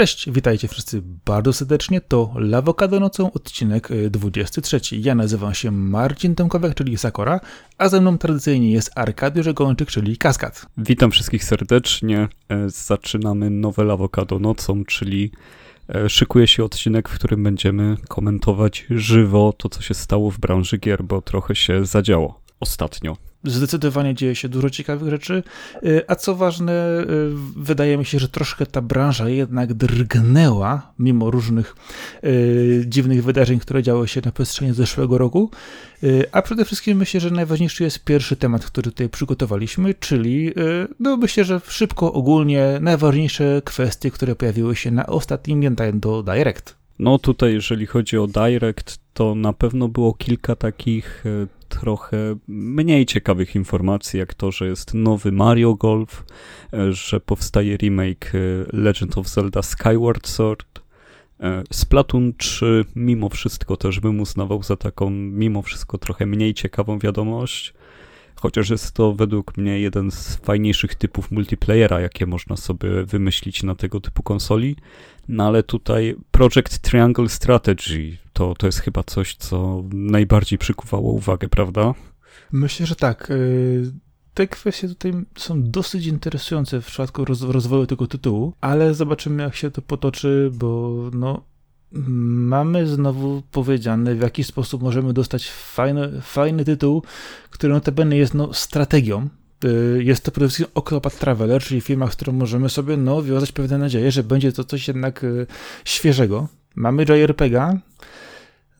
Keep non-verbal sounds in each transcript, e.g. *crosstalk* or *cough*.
Cześć, witajcie wszyscy bardzo serdecznie. To Lawokado Nocą, odcinek 23. Y, ja nazywam się Marcin Tomkowiak, czyli Sakora, a ze mną tradycyjnie jest Arkadiusz Gołączyk, czyli Kaskad. Witam wszystkich serdecznie. E, zaczynamy nowe Lawokado Nocą, czyli e, szykuje się odcinek, w którym będziemy komentować żywo to, co się stało w branży gier, bo trochę się zadziało ostatnio zdecydowanie dzieje się dużo ciekawych rzeczy, y, a co ważne, y, wydaje mi się, że troszkę ta branża jednak drgnęła, mimo różnych y, dziwnych wydarzeń, które działy się na przestrzeni zeszłego roku, a przede wszystkim myślę, że najważniejszy jest pierwszy temat, który tutaj przygotowaliśmy, czyli no myślę, że szybko, ogólnie najważniejsze kwestie, które pojawiły się na ostatnim Nintendo Direct. No tutaj, jeżeli chodzi o Direct, to na pewno było kilka takich trochę mniej ciekawych informacji, jak to, że jest nowy Mario Golf, e, że powstaje remake e, Legend of Zelda Skyward Sword, e, Splatoon 3 mimo wszystko też bym uznawał za taką mimo wszystko trochę mniej ciekawą wiadomość, chociaż jest to według mnie jeden z fajniejszych typów multiplayera, jakie można sobie wymyślić na tego typu konsoli. No ale tutaj Project Triangle Strategy to, to jest chyba coś, co najbardziej przykuwało uwagę, prawda? Myślę, że tak. Y, te kwestie tutaj są dosyć interesujące w przypadku rozwoju tego tytułu, ale zobaczymy, jak się to potoczy, bo no, mamy znowu powiedziane, w jaki sposób możemy dostać fajny, fajny tytuł, który notabene jest no, strategią. Y, jest to przede wszystkim Octopath Traveler, czyli firma, z którą możemy sobie no, wiązać pewne nadzieje, że będzie to coś jednak y, świeżego. Mamy JRPG'a,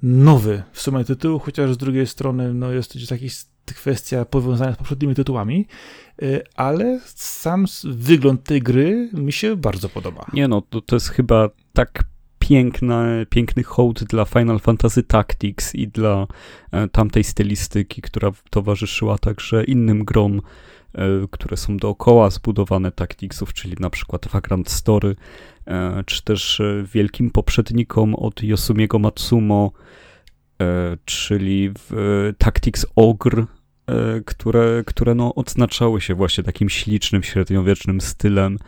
nowy w sumie tytuł, chociaż z drugiej strony no, jest to taka kwestia powiązana z poprzednimi tytułami, y, ale sam wygląd tej gry mi się bardzo podoba. Nie no, to, to jest chyba tak piękna, piękny hołd dla Final Fantasy Tactics i dla e, tamtej stylistyki, która towarzyszyła także innym grom, e, które są dookoła zbudowane Tacticsów, czyli na przykład Vagrant Story, e, czy też wielkim poprzednikom od Yosumiego Matsumo, czyli Tactics Ogre, które, które no odznaczały się właśnie takim ślicznym, średniowiecznym stylem,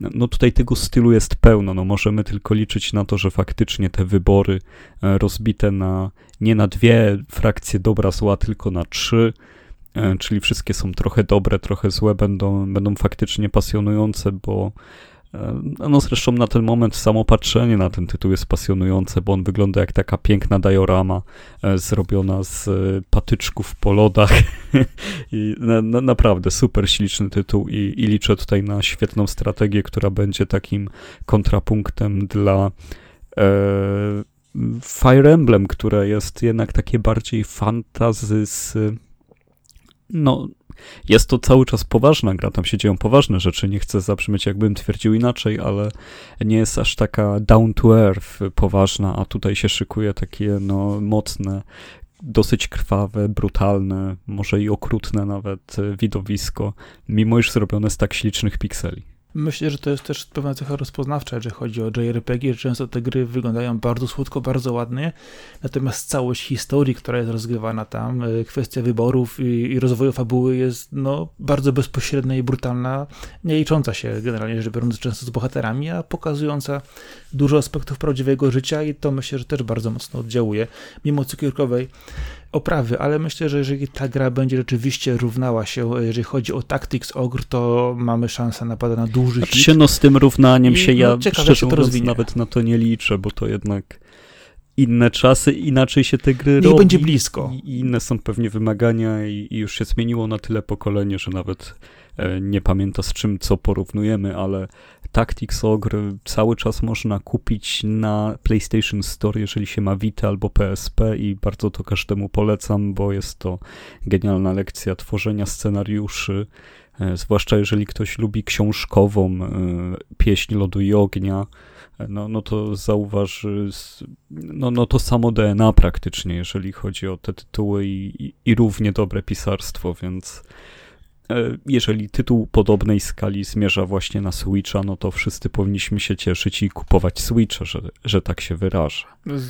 no tutaj tego stylu jest pełno, no możemy tylko liczyć na to, że faktycznie te wybory e, rozbite na nie na dwie frakcje dobra zła, tylko na trzy, e, czyli wszystkie są trochę dobre, trochę złe, będą, będą faktycznie pasjonujące, bo no zresztą na ten moment samo patrzenie na ten tytuł jest pasjonujące, bo on wygląda jak taka piękna diorama e, zrobiona z e, patyczków po lodach. *laughs* I na, na, naprawdę super śliczny tytuł i, i, liczę tutaj na świetną strategię, która będzie takim kontrapunktem dla e, Fire Emblem, które jest jednak takie bardziej fantazy z no, jest to cały czas poważna gra, tam się dzieją poważne rzeczy, nie chcę zabrzmieć jakbym twierdził inaczej, ale nie jest aż taka down to earth poważna, a tutaj się szykuje takie no mocne, dosyć krwawe, brutalne, może i okrutne nawet widowisko, mimo iż zrobione z tak ślicznych pikseli. Myślę, że to jest też pewna cecha rozpoznawcza, jeżeli chodzi o JRPG, często te gry wyglądają bardzo słodko, bardzo ładnie, natomiast całość historii, która jest rozgrywana tam, e, kwestia wyborów i, i rozwoju fabuły jest no, bardzo bezpośrednia i brutalna, nie licząca się generalnie rzecz biorąc często z bohaterami, a pokazująca dużo aspektów prawdziwego życia i to myślę, że też bardzo mocno oddziałuje, mimo cukierkowej oprawy, ale myślę, że jeżeli ta gra będzie rzeczywiście równała się, jeżeli chodzi o Tactics Ogre, to mamy szansę napada na duży znaczy się, no z tym równaniem I, się no, ja ciekawe, szczerze mówiąc nawet na to nie liczę, bo to jednak inne czasy, inaczej się te gry Niech robi. będzie blisko. I inne są pewnie wymagania i, i, już się zmieniło na tyle pokolenie, że nawet e, nie pamięta z czym co porównujemy, ale Tactics Ogre cały czas można kupić na PlayStation Store, jeżeli się ma Vita albo PSP i bardzo to każdemu polecam, bo jest to genialna lekcja tworzenia scenariuszy, e, zwłaszcza jeżeli ktoś lubi książkową e, pieśń lodu i ognia, e, no, no to zauważy, no, no to samo DNA praktycznie, jeżeli chodzi o te tytuły i, i, i równie dobre pisarstwo, więc jeżeli tytuł podobnej skali zmierza właśnie na Switcha, no to wszyscy powinniśmy się cieszyć i kupować Switcha, że, że tak się wyrażę.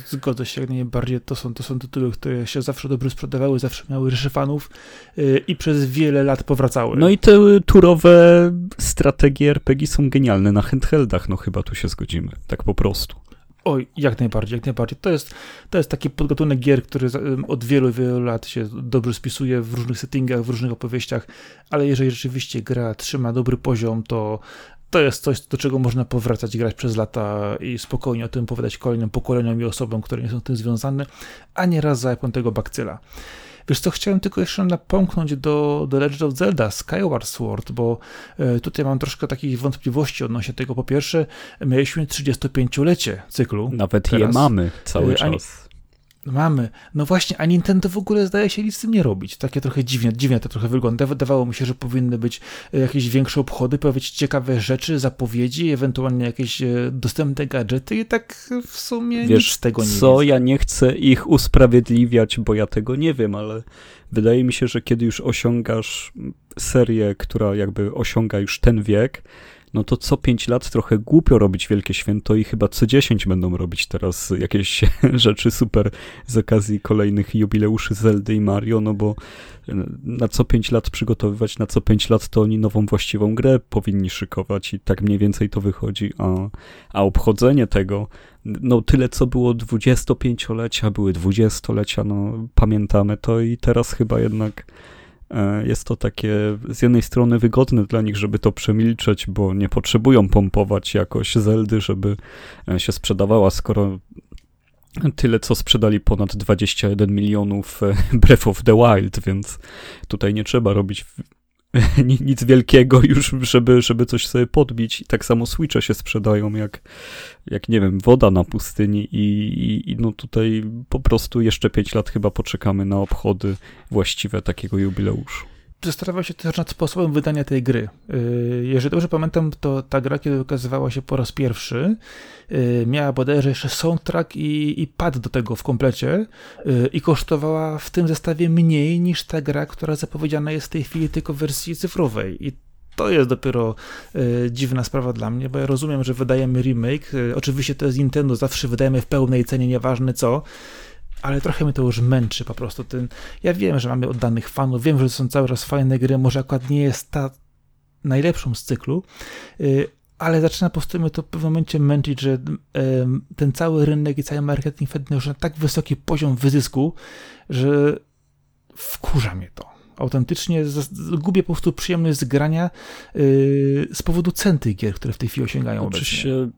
Zgodzę się jak najbardziej. To są, to są tytuły, które się zawsze dobrze sprzedawały, zawsze miały ryszy fanów yy, i przez wiele lat powracały. No i te turowe strategie RPG są genialne na handheldach, no chyba tu się zgodzimy, tak po prostu. Oj, jak najbardziej, jak najbardziej. To jest, to jest taki podgatunek gier, który od wielu, wielu lat się dobrze spisuje w różnych settingach, w różnych opowieściach, ale jeżeli rzeczywiście gra trzyma dobry poziom, to to jest coś, do czego można powracać, grać przez lata i spokojnie o tym opowiadać kolejnym pokoleniom i osobom, które nie są z tym związane, a nie raz zajepią tego bakcyla. Wiesz co, chciałem tylko jeszcze napomknąć do, do Legend of Zelda Skyward Sword, bo e, tutaj mam troszkę takich wątpliwości odnośnie tego. Po pierwsze, mieliśmy 35-lecie cyklu. Nawet Teraz, je mamy cały e, czas. Mamy. No właśnie, a Nintendo w ogóle zdaje się nic z tym nie robić. Takie trochę dziwnie, dziwnie to trochę wygląda. Wydawało mi się, że powinny być e, jakieś większe obchody, pojawić ciekawe rzeczy, zapowiedzi, ewentualnie jakieś e, dostępne gadżety i tak w sumie Wiesz, nic z tego nie co, ja nie chcę ich usprawiedliwiać, bo ja tego nie wiem, ale wydaje mi się, że kiedy już osiągasz serię, która jakby osiąga już ten wiek, no to co 5 lat trochę głupio robić wielkie święto i chyba co 10 będą robić teraz jakieś *laughs* rzeczy super z okazji kolejnych jubileuszy Zeldy i Mario, no bo e, na co 5 lat przygotowywać, na co 5 lat to oni nową właściwą grę powinni szykować i tak mniej więcej to wychodzi, a, a obchodzenie tego, no tyle co było 25-lecia, były 20-lecia, no pamiętamy to i teraz chyba jednak jest to takie z jednej strony wygodne dla nich, żeby to przemilczeć, bo nie potrzebują pompować jakoś Zeldy, żeby e, się sprzedawała, skoro tyle co sprzedali ponad 21 milionów e, Breath of the Wild, więc tutaj nie trzeba robić *laughs* nic wielkiego już, żeby, żeby coś sobie podbić. I tak samo Switche się sprzedają jak, jak nie wiem, woda na pustyni i, i, i no tutaj po prostu jeszcze 5 lat chyba poczekamy na obchody właściwe takiego jubileuszu zastanawiał się też nad sposobem wydania tej gry. Y, jeżeli dobrze pamiętam, to ta gra, kiedy okazywała się po raz pierwszy, y, miała bodajże jeszcze soundtrack i, i pad do tego w komplecie y, i kosztowała w tym zestawie mniej niż ta gra, która zapowiedziana jest w tej chwili tylko w wersji cyfrowej. I to jest dopiero dziwna sprawa dla mnie, bo ja rozumiem, że wydajemy remake. Oczywiście to jest Nintendo, zawsze wydajemy w pełnej cenie, nieważne co ale trochę mnie to już męczy po prostu. Ten, ja wiem, że mamy oddanych fanów, wiem, że są cały czas fajne gry, może akurat nie jest ta najlepszą z cyklu, yy, ale zaczyna po prostu mnie to w pewnym momencie męczyć, że ten cały rynek i cały marketing wtedy już na tak wysoki poziom wyzysku, że wkurza mnie to autentycznie gubię po prostu przyjemność z grania yy, z powodu cen tych gier, które w tej chwili osiągają Oczywiście obecnie.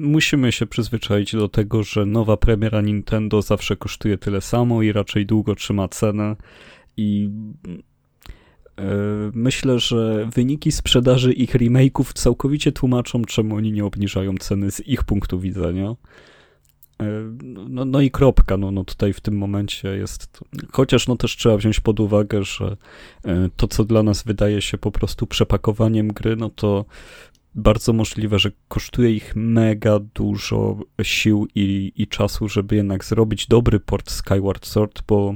musimy się przyzwyczaić do tego, że nowa premiera Nintendo zawsze kosztuje tyle samo i raczej długo trzyma cenę i yy, Myślę, że wyniki sprzedaży ich remake'ów całkowicie tłumaczą, czemu oni nie obniżają ceny z ich punktu widzenia. E, no, no i kropka, no, no tutaj w tym momencie jest, chociaż no też trzeba wziąć pod uwagę, że e, to, co dla nas wydaje się po prostu przepakowaniem gry, no to bardzo możliwe, że kosztuje ich mega dużo sił i, i czasu, żeby jednak zrobić dobry port Skyward Sword, bo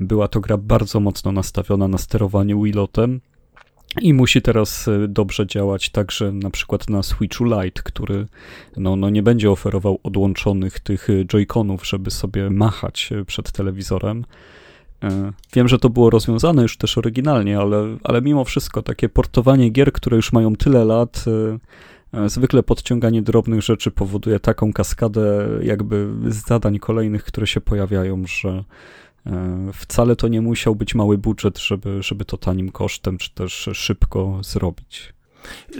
była to gra bardzo mocno nastawiona na sterowanie Wilotem, i musi teraz e, dobrze działać także na przykład na Switchu Lite, który no, no nie będzie oferował odłączonych tych e, joyconów, żeby sobie machać e, przed telewizorem. Wiem, że to było rozwiązane już też oryginalnie, ale, ale mimo wszystko takie portowanie gier, które już mają tyle lat, zwykle podciąganie drobnych rzeczy powoduje taką kaskadę jakby zadań kolejnych, które się pojawiają, że wcale to nie musiał być mały budżet, żeby, żeby to tanim kosztem, czy też szybko zrobić.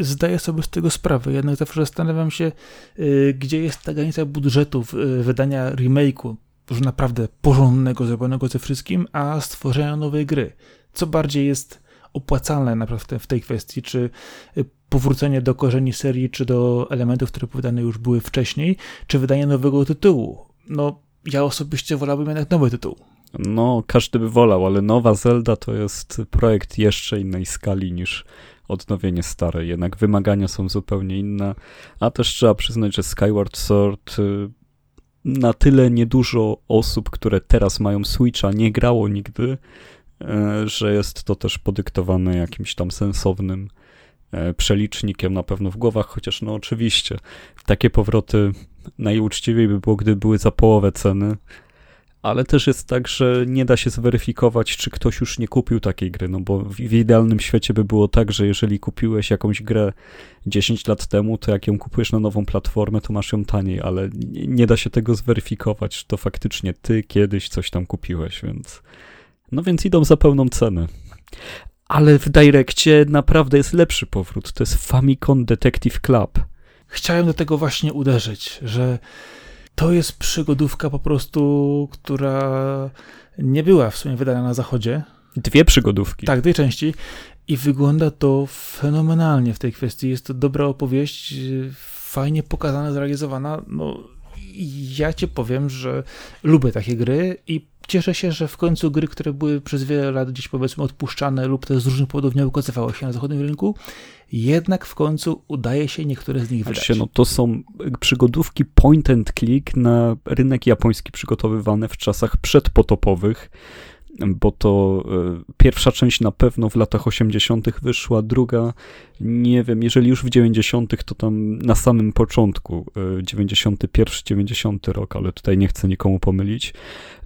Zdaję sobie z tego sprawę, jednak zawsze zastanawiam się, y, gdzie jest ta granica budżetów y, wydania remake'u, już naprawdę porządnego, zrobionego ze wszystkim, a stworzenia nowej gry. Co bardziej jest opłacalne naprawdę w tej kwestii, czy powrócenie do korzeni serii, czy do elementów, które powiedziane już były wcześniej, czy wydanie nowego tytułu. No, ja osobiście wolałbym jednak nowy tytuł. No, każdy by wolał, ale nowa Zelda to jest projekt jeszcze innej skali niż odnowienie starej. Jednak wymagania są zupełnie inne, a też trzeba przyznać, że Skyward Sword y, na tyle niedużo osób, które teraz mają Switcha, nie grało nigdy, e, że jest to też podyktowane jakimś tam sensownym e, przelicznikiem na pewno w głowach, chociaż no oczywiście takie powroty najuczciwiej by było, gdyby były za połowę ceny, ale też jest tak, że nie da się zweryfikować, czy ktoś już nie kupił takiej gry, no bo w, idealnym świecie by było tak, że jeżeli kupiłeś jakąś grę 10 lat temu, to jak ją kupujesz na nową platformę, to masz ją taniej, ale nie, nie da się tego zweryfikować, czy to faktycznie ty kiedyś coś tam kupiłeś, więc no więc idą za pełną cenę. Ale w Direccie naprawdę jest lepszy powrót, to jest Famicom Detective Club. Chciałem do tego właśnie uderzyć, że to jest przygodówka po prostu, która nie była w sumie wydana na zachodzie. Dwie przygodówki. Tak, dwie części. I wygląda to fenomenalnie w tej kwestii. Jest to dobra opowieść, fajnie pokazana, zrealizowana. No, ja ci powiem, że lubię takie gry i cieszę się, że w końcu gry, które były przez wiele lat gdzieś powiedzmy odpuszczane lub też z różnych powodów nie ukazywały się na zachodnim rynku, jednak w końcu udaje się niektóre z nich wydać. no to są przygodówki point and click na rynek japoński przygotowywane w czasach przedpotopowych bo to e, pierwsza część na pewno w latach 80. wyszła, druga nie wiem, jeżeli już w 90., to tam na samym początku, 91, e, 90 rok, ale tutaj nie chcę nikomu pomylić.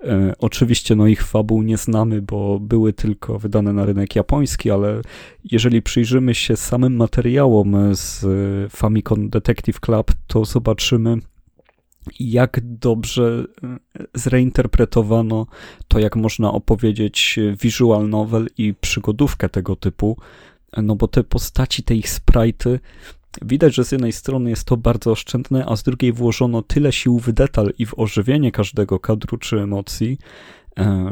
E, oczywiście no ich fabuł nie znamy, bo były tylko wydane na rynek japoński, ale jeżeli przyjrzymy się samym materiałom z Famicom Detective Club, to zobaczymy, jak dobrze e, zreinterpretowano to, jak można opowiedzieć visual novel i przygodówkę tego typu, no bo te postaci, te ich sprite'y, widać, że z jednej strony jest to bardzo oszczędne, a z drugiej włożono tyle sił w detal i w ożywienie każdego kadru czy emocji,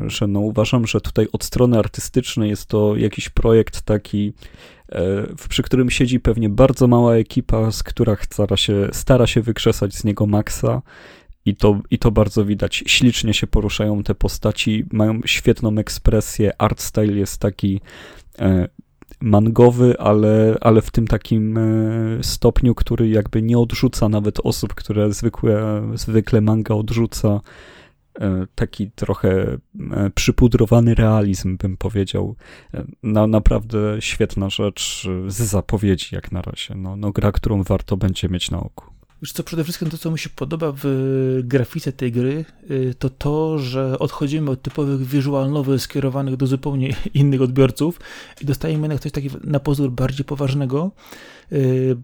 że no uważam, że tutaj od strony artystycznej jest to jakiś projekt taki E, przy którym siedzi pewnie bardzo mała ekipa, z która stara się, stara się wykrzesać z niego maksa. I to, I to bardzo widać. Ślicznie się poruszają te postaci, mają świetną ekspresję. Art style jest taki e, mangowy, ale, ale w tym takim e, stopniu, który jakby nie odrzuca nawet osób, które zwykłe, zwykle manga odrzuca. E, taki trochę e, przypudrowany realizm, bym powiedział. Na, naprawdę świetna rzecz z zapowiedzi, jak na razie. No, no, gra, którą warto będzie mieć na oku. Wiesz co, przede wszystkim to, co mi się podoba w grafice tej gry, to to, że odchodzimy od typowych visual novel skierowanych do zupełnie *laughs* innych odbiorców i dostajemy jednak coś takiego na pozór bardziej poważnego,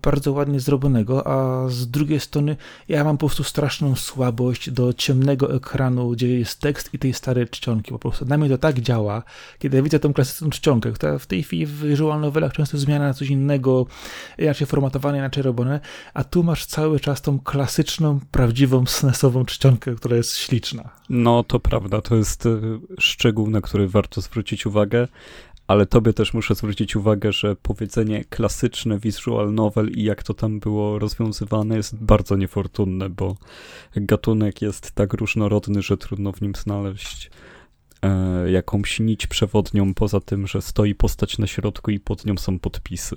bardzo ładnie zrobionego, a z drugiej strony ja mam po prostu straszną słabość do ciemnego ekranu, gdzie jest tekst i tej starej czcionki. Po prostu na mnie to tak działa, kiedy ja widzę tą klasyczną czcionkę, która w tej chwili w visual novelach często zmiana na coś innego, inaczej formatowane, inaczej robione, a tu masz cały czas tą klasyczną, prawdziwą, snesową czcionkę, która jest śliczna. No to prawda, to jest y, szczegół, na który warto zwrócić uwagę ale tobie też muszę zwrócić uwagę, że powiedzenie klasyczne visual novel i jak to tam było rozwiązywane jest bardzo niefortunne, bo gatunek jest tak różnorodny, że trudno w nim znaleźć e, jakąś nić przewodnią, poza tym, że stoi postać na środku i pod nią są podpisy.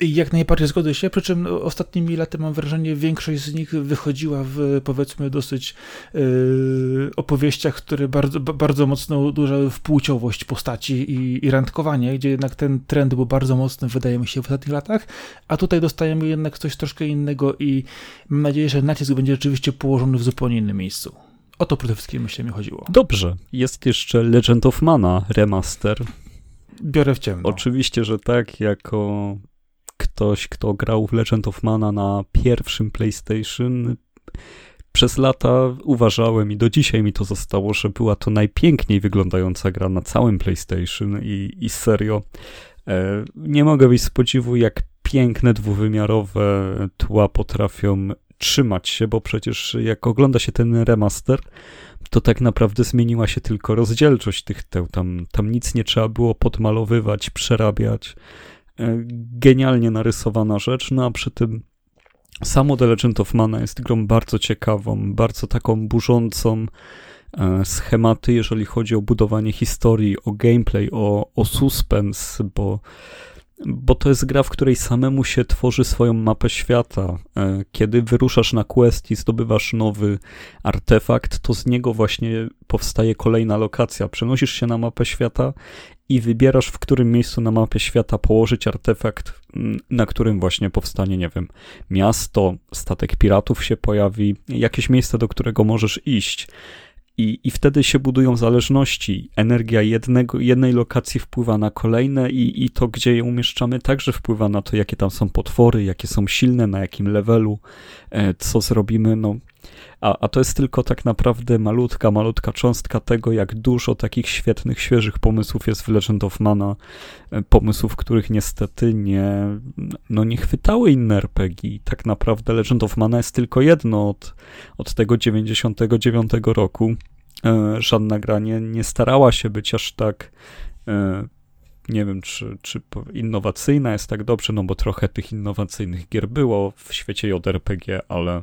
I jak najbardziej zgodzę się, przy czym ostatnimi laty mam wrażenie, większość z nich wychodziła w powiedzmy dosyć yy, opowieściach, które bardzo, bardzo mocno uderzały w płciowość postaci i, i randkowanie, gdzie jednak ten trend był bardzo mocny, wydaje mi się, w ostatnich latach, a tutaj dostajemy jednak coś troszkę innego i mam nadzieję, że nacisk będzie rzeczywiście położony w zupełnie innym miejscu. O to przede wszystkim myślę mi chodziło. Dobrze. Jest jeszcze Legend of Mana remaster. Biorę w ciemno. Oczywiście, że tak, jako ktoś, kto grał w Legend of Mana na pierwszym PlayStation, przez lata uważałem i do dzisiaj mi to zostało, że była to najpiękniej wyglądająca gra na całym PlayStation i, i serio. E, nie mogę być z podziwu, jak piękne dwuwymiarowe tła potrafią trzymać się, bo przecież jak ogląda się ten remaster, to tak naprawdę zmieniła się tylko rozdzielczość tych teł. Tam, tam nic nie trzeba było podmalowywać, przerabiać. E, genialnie narysowana rzecz, no a przy tym samo The Legend of Mana jest grą bardzo ciekawą, bardzo taką burzącą e, schematy, jeżeli chodzi o budowanie historii, o gameplay, o, o suspense, bo, bo to jest gra, w której samemu się tworzy swoją mapę świata. E, kiedy wyruszasz na quest i zdobywasz nowy artefakt, to z niego właśnie powstaje kolejna lokacja. Przenosisz się na mapę świata i wybierasz, w którym miejscu na mapie świata położyć artefakt, mm, na którym właśnie powstanie, nie wiem, miasto, statek piratów się pojawi, jakieś miejsce, do którego możesz iść. I, I wtedy się budują zależności. Energia jednego, jednej lokacji wpływa na kolejne, i, i to, gdzie je umieszczamy, także wpływa na to, jakie tam są potwory, jakie są silne, na jakim levelu, e, co zrobimy. No, a, a to jest tylko tak naprawdę malutka, malutka cząstka tego, jak dużo takich świetnych, świeżych pomysłów jest w Legend of Mana. E, pomysłów, których niestety nie, no nie chwytały inne RPG. Tak naprawdę Legend of Mana jest tylko jedno od, od tego 99 roku. E, żadna gra nie, nie starała się być aż tak e, nie wiem, czy, czy innowacyjna jest tak dobrze, no bo trochę tych innowacyjnych gier było w świecie JRPG, ale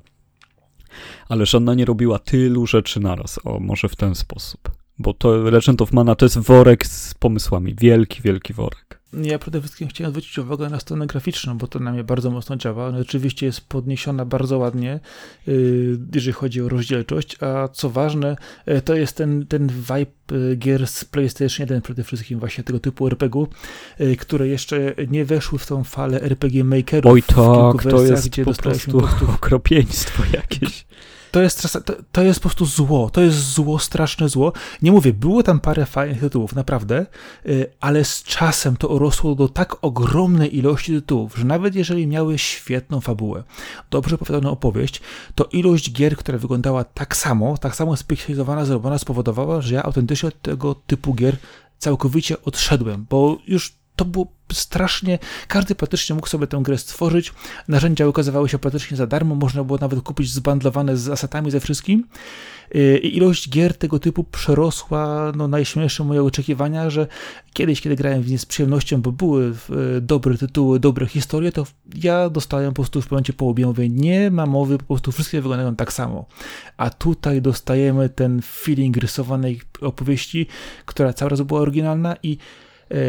ale żadna nie robiła tylu rzeczy naraz. O, może w ten sposób. Bo to Legend of Mana to jest worek z pomysłami. Wielki, wielki worek. Ja przede wszystkim chciałem zwrócić uwagę na stronę graficzną, bo to na mnie bardzo mocno działa. Ona oczywiście jest podniesiona bardzo ładnie, yy, jeżeli chodzi o rozdzielczość, a co ważne, yy, to jest ten, ten vibe yy, gier z PlayStation 1 przede wszystkim, właśnie tego typu RPG, które jeszcze nie weszły w tą falę RPG Makerów. Oj tak, to jest gdzie po prostu, po prostu *laughs* okropieństwo jakieś. To jest, to, jest po prostu zło. To jest zło, straszne zło. Nie mówię, było tam parę fajnych tytułów, naprawdę, y, ale z czasem to urosło do tak ogromnej ilości tytułów, że nawet jeżeli miały świetną fabułę, dobrze opowiadaną opowieść, to ilość gier, która wyglądała tak samo, tak samo speksjalizowana, zrobiona, spowodowała, że ja autentycznie od tego typu gier całkowicie odszedłem, bo już to było strasznie, każdy praktycznie mógł sobie tę grę stworzyć, narzędzia ukazywały się praktycznie za darmo, można było nawet kupić zbandlowane z asetami ze wszystkim y, i ilość gier tego typu przerosła no, najśmielsze moje oczekiwania, że kiedyś, kiedy grałem w nie z przyjemnością, bo były y, dobre tytuły, dobre historie, to ja dostałem po prostu w momencie po mówię, nie ma mowy, po prostu wszystkie wyglądają tak samo. A tutaj dostajemy ten feeling rysowanej opowieści, która cały raz była oryginalna i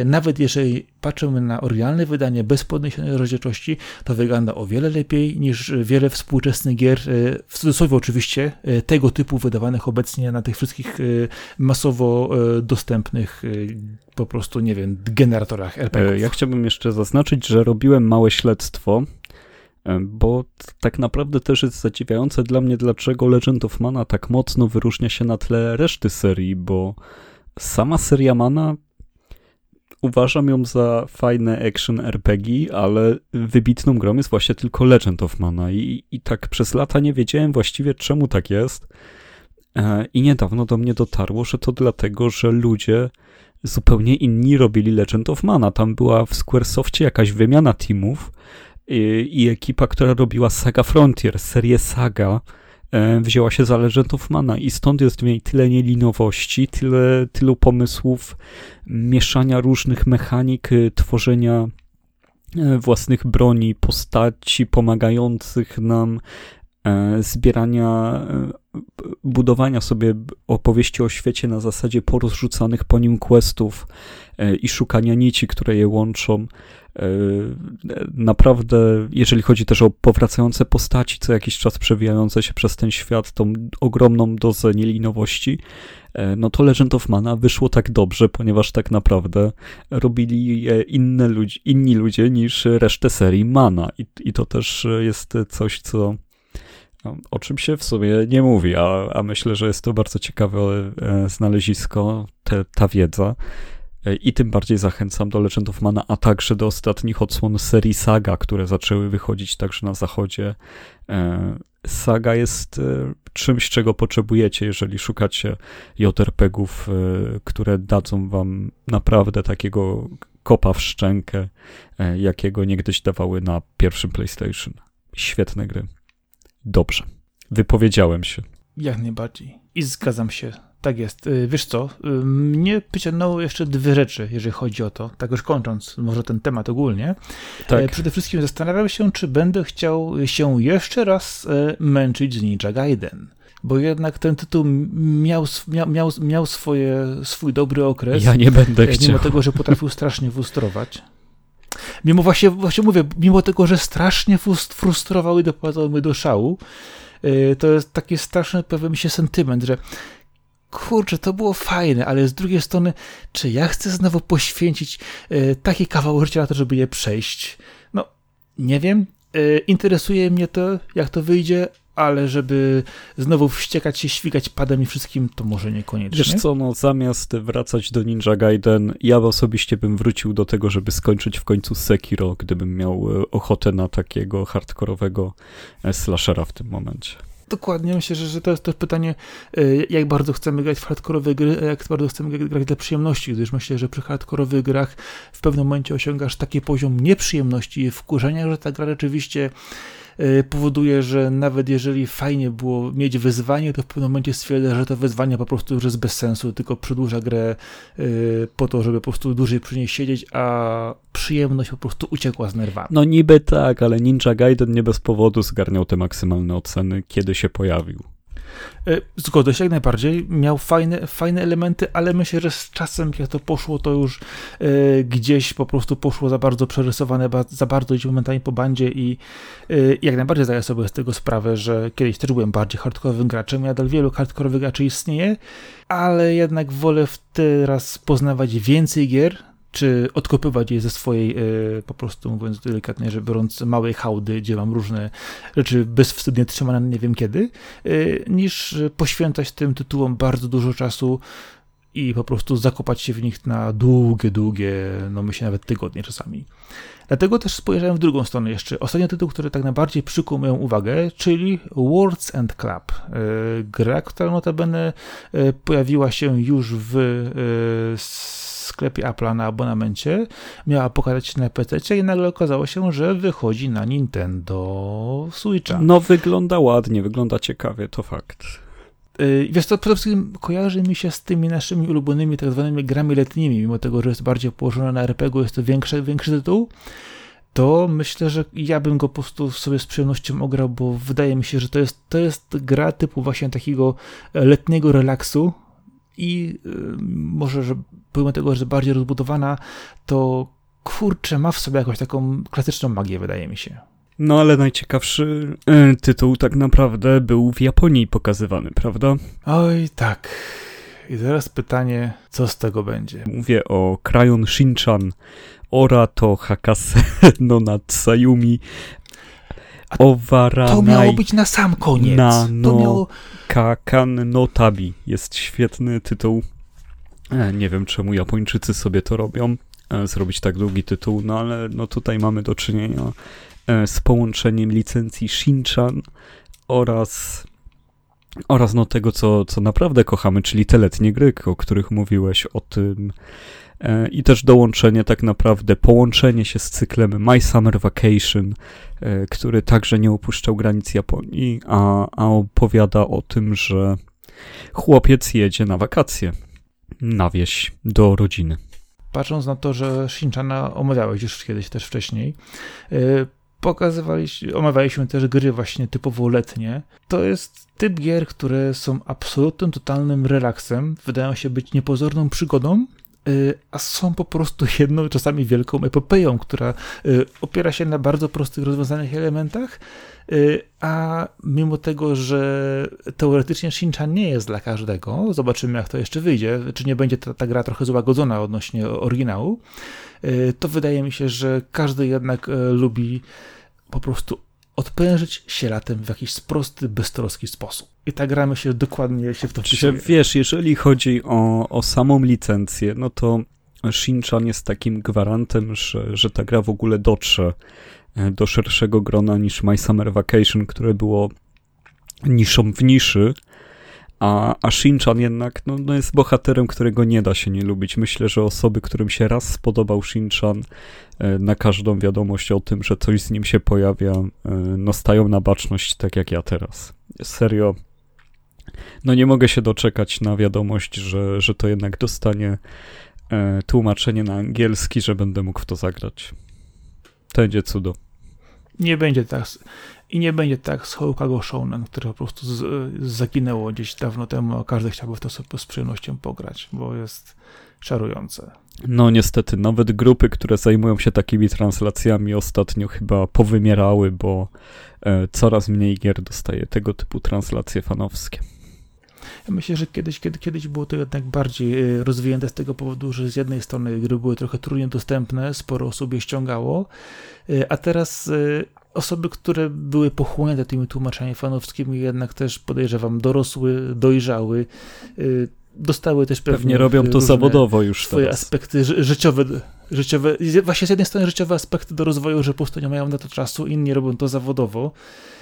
nawet jeżeli patrzymy na oryginalne wydanie bez podniesionej rozdzielczości, to wygląda o wiele lepiej niż wiele współczesnych gier, e, w cudzysłowie oczywiście, e, tego typu wydawanych obecnie na tych wszystkich masowo dostępnych po prostu, nie wiem, generatorach RPG. Ja chciałbym jeszcze zaznaczyć, że robiłem małe śledztwo bo tak naprawdę też jest zadziwiające dla mnie, dlaczego Legend of Mana tak mocno wyróżnia się na tle reszty serii, bo sama seria Mana uważam ją za fajne action RPG, ale wybitną grą jest właśnie tylko Legend of Mana i, i tak przez lata nie wiedziałem właściwie czemu tak jest e, i niedawno do mnie dotarło, że to dlatego, że ludzie zupełnie inni robili Legend of Mana. Tam była w Squaresoftie jakaś wymiana teamów i, i ekipa, która robiła Saga Frontier, serię Saga, wzięła się za Legend of Mana i stąd jest w niej tyle nielinowości, tyle, tylu pomysłów mieszania różnych mechanik, y, tworzenia e, własnych broni, postaci pomagających nam, e, zbierania, budowania sobie opowieści o świecie na zasadzie porozrzucanych po nim questów i szukania nici, które je łączą. E, naprawdę, jeżeli chodzi też o powracające postaci, co jakiś czas przewijające się przez ten świat, tą ogromną dozę nielinowości, e, no to Legend of Mana wyszło tak dobrze, ponieważ tak naprawdę robili inne ludzi, inni ludzie niż resztę serii Mana. I, I to też jest coś, co no, o czym się w sumie nie mówi, a, a myślę, że jest to bardzo ciekawe e, znalezisko, te, ta wiedza. I tym bardziej zachęcam do Legend of Mana, a także do ostatnich odsłon serii Saga, które zaczęły wychodzić także na zachodzie. E, Saga jest e, czymś, czego potrzebujecie, jeżeli szukacie JRPG-ów, e, które dadzą wam naprawdę takiego kopa w szczękę, jakiego niegdyś dawały na pierwszym PlayStation. Świetne gry. Dobrze. Wypowiedziałem się. Jak najbardziej. I zgadzam się tak jest. Y, wiesz co, y, mnie przyciągnęło jeszcze dwie rzeczy, jeżeli chodzi o to, tak już kończąc może ten temat ogólnie. Tak. E, przede wszystkim zastanawiam się, czy będę chciał się jeszcze raz męczyć z Ninja Gaiden bo jednak ten tytuł miał, miał, miał swoje, swój dobry okres. Ja nie będę mimo chciał. Mimo tego, że potrafił strasznie frustrować. Mimo właśnie, właśnie mówię, mimo tego, że strasznie frustrował i doprowadzał mnie do szału, to jest taki straszny, pewien mi się sentyment, że kurczę, to było fajne, ale z drugiej strony, czy ja chcę znowu poświęcić e, taki kawał życia na to, żeby je przejść? No, nie wiem. E, interesuje mnie to, jak to wyjdzie, ale żeby znowu wściekać się, świgać padem i wszystkim, to może niekoniecznie. Wiesz co, no zamiast wracać do Ninja Gaiden, ja osobiście bym wrócił do tego, żeby skończyć w końcu Sekiro, gdybym miał e, ochotę na takiego hardkorowego slashera w tym momencie. Dokładnie, myślę, że, że to jest to pytanie, e, jak bardzo chcemy grać w hardkorowe gry, jak bardzo chcemy grać dla przyjemności, gdyż myślę, że przy hardkorowych grach w pewnym momencie osiągasz taki poziom nieprzyjemności i wkurzenia, że ta gra rzeczywiście powoduje, że nawet jeżeli fajnie było mieć wyzwanie, to w pewnym momencie stwierdza, że to wyzwanie po prostu już jest bez sensu, tylko przedłuża grę e, po to, żeby po prostu dłużej przy niej siedzieć, a przyjemność po prostu uciekła z nerwami. No niby tak, ale Ninja Gaiden nie bez powodu zgarniał te maksymalne oceny, kiedy się pojawił. E, zgodzę się jak najbardziej. Miał fajne, fajne elementy, ale myślę, że z czasem, jak to poszło, to już e, gdzieś po prostu poszło za bardzo przerysowane, ba, za bardzo idzie momentami po bandzie i e, jak najbardziej zdaję sobie z tego sprawę, że kiedyś też byłem bardziej hardkorowym graczem. Nadal wielu hardkorowych graczy istnieje, ale jednak wolę teraz poznawać więcej gier, czy odkopywać je ze swojej, e, po prostu mówiąc delikatnie, że biorąc małej hałdy, gdzie mam różne rzeczy bezwstydnie trzymane nie wiem kiedy, e, niż poświęcać tym tytułom bardzo dużo czasu i po prostu zakopać się w nich na długie, długie, no myślę nawet tygodnie czasami. Dlatego też spojrzałem w drugą stronę jeszcze. Ostatni tytuł, który tak najbardziej przykuł moją uwagę, czyli Words and Club. E, gra, która notabene pojawiła się już w sklepie Apple'a na abonamencie, miała pokazać na PC i nagle okazało się, że wychodzi na Nintendo Switcha. No wygląda ładnie, wygląda ciekawie, to fakt. Y, wiesz to przede wszystkim kojarzy mi się z tymi naszymi ulubionymi tak zwanymi grami letnimi, mimo tego, że jest bardziej położone na RPG, jest to większy, większy tytuł, to myślę, że ja bym go po prostu sobie z przyjemnością ograł, bo wydaje mi się, że to jest, to jest gra typu właśnie takiego letniego relaksu, i y, może, że pomimo tego, że bardziej rozbudowana, to kurczę, ma w sobie jakąś taką klasyczną magię, wydaje mi się. No ale najciekawszy y, tytuł tak naprawdę był w Japonii pokazywany, prawda? Oj, tak. I teraz pytanie, co z tego będzie? Mówię o Krajon Shinchan, Ora to Hakase *laughs* no Natsayumi, To miało być na sam koniec. Na, no, to miało... Kakan no Tabi. Jest świetny tytuł. E, nie wiem, czemu Japończycy sobie to robią, e, zrobić tak długi tytuł, no ale no tutaj mamy do czynienia e, z połączeniem licencji Shinchan oraz oraz no tego, co, co naprawdę kochamy, czyli te letnie gry, o których mówiłeś, o tym i też dołączenie tak naprawdę, połączenie się z cyklem My Summer Vacation, który także nie opuszczał granic Japonii, a, a opowiada o tym, że chłopiec jedzie na wakacje na wieś do rodziny. Patrząc na to, że Shinchana omawiałeś już kiedyś też wcześniej, e, omawialiśmy też gry właśnie typowo letnie. To jest typ gier, które są absolutnym, totalnym relaksem, wydają się być niepozorną przygodą, a są po prostu jedną, czasami wielką epopeją, która y, opiera się na bardzo prostych, rozwiązanych elementach, y, a mimo tego, że teoretycznie Shinchan nie jest dla każdego, zobaczymy jak to jeszcze wyjdzie, czy nie będzie ta, ta gra trochę złagodzona odnośnie oryginału, to wydaje mi się, że każdy jednak lubi po prostu odprężyć się latem w jakiś prosty, beztroski sposób. I ta gra się dokładnie się w to wpisuje. Wiesz, jeżeli chodzi o, o samą licencję, no to Shinchan jest takim gwarantem, że, że ta gra w ogóle dotrze e, do szerszego grona niż My Summer Vacation, które było niszą w niszy, a, a Shinchan jednak no, no jest bohaterem, którego nie da się nie lubić. Myślę, że osoby, którym się raz spodobał Shinchan, e, na każdą wiadomość o tym, że coś z nim się pojawia, e, no stają na baczność, tak jak ja teraz. Serio, no nie mogę się doczekać na wiadomość, że, że to jednak dostanie e, tłumaczenie na angielski, że będę mógł w to zagrać. To będzie cudo. Nie będzie tak. I nie będzie tak z Hokago Shounen, które po prostu z, zaginęło gdzieś dawno temu, a każdy chciałby w to sobie z przyjemnością pograć, bo jest czarujące. No niestety, nawet grupy, które zajmują się takimi translacjami ostatnio chyba powymierały, bo e, coraz mniej gier dostaje tego typu translacje fanowskie. Ja myślę, że kiedyś, kiedy, kiedyś było to jednak bardziej e, rozwinięte z tego powodu, że z jednej strony gry były trochę trudniej dostępne, sporo osób je ściągało, e, a teraz osoby, które były pochłonięte tymi tłumaczeniami fanowskimi, jednak też podejrzewam dorosły, dojrzały, dostały też pewnie, pewnie robią to zawodowo już swoje teraz. aspekty życiowe, życiowe, właśnie z jednej strony życiowe aspekty do rozwoju, że po prostu nie mają na to czasu, inni robią to zawodowo, y,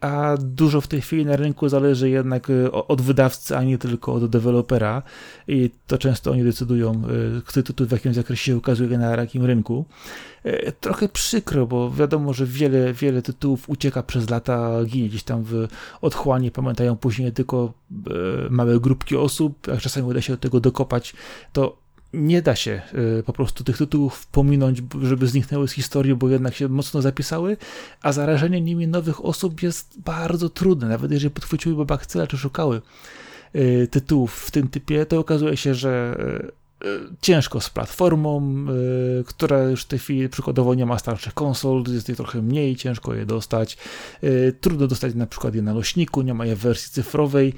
a dużo w tej chwili na rynku zależy jednak y, od wydawcy, a nie tylko od dewelopera i to często oni decydują, y, który tytuł w jakim zakresie się ukazuje na jakim rynku. Trochę przykro, bo wiadomo, że wiele, wiele tytułów ucieka przez lata, ginie gdzieś tam w otchłanie, pamiętają później tylko małe grupki osób, a czasami uda się do tego dokopać, to nie da się y, po prostu tych tytułów pominąć, żeby zniknęły z historii, bo jednak się mocno zapisały, a zarażenie nimi nowych osób jest bardzo trudne. Nawet jeżeli podchwyciły bakcyla czy szukały y, tytułów w tym typie, to okazuje się, że y, ciężko z platformą, która już w tej chwili przykładowo nie ma starszych konsol, jest je trochę mniej, ciężko je dostać. Trudno dostać na przykład je na nośniku, nie ma je w wersji cyfrowej.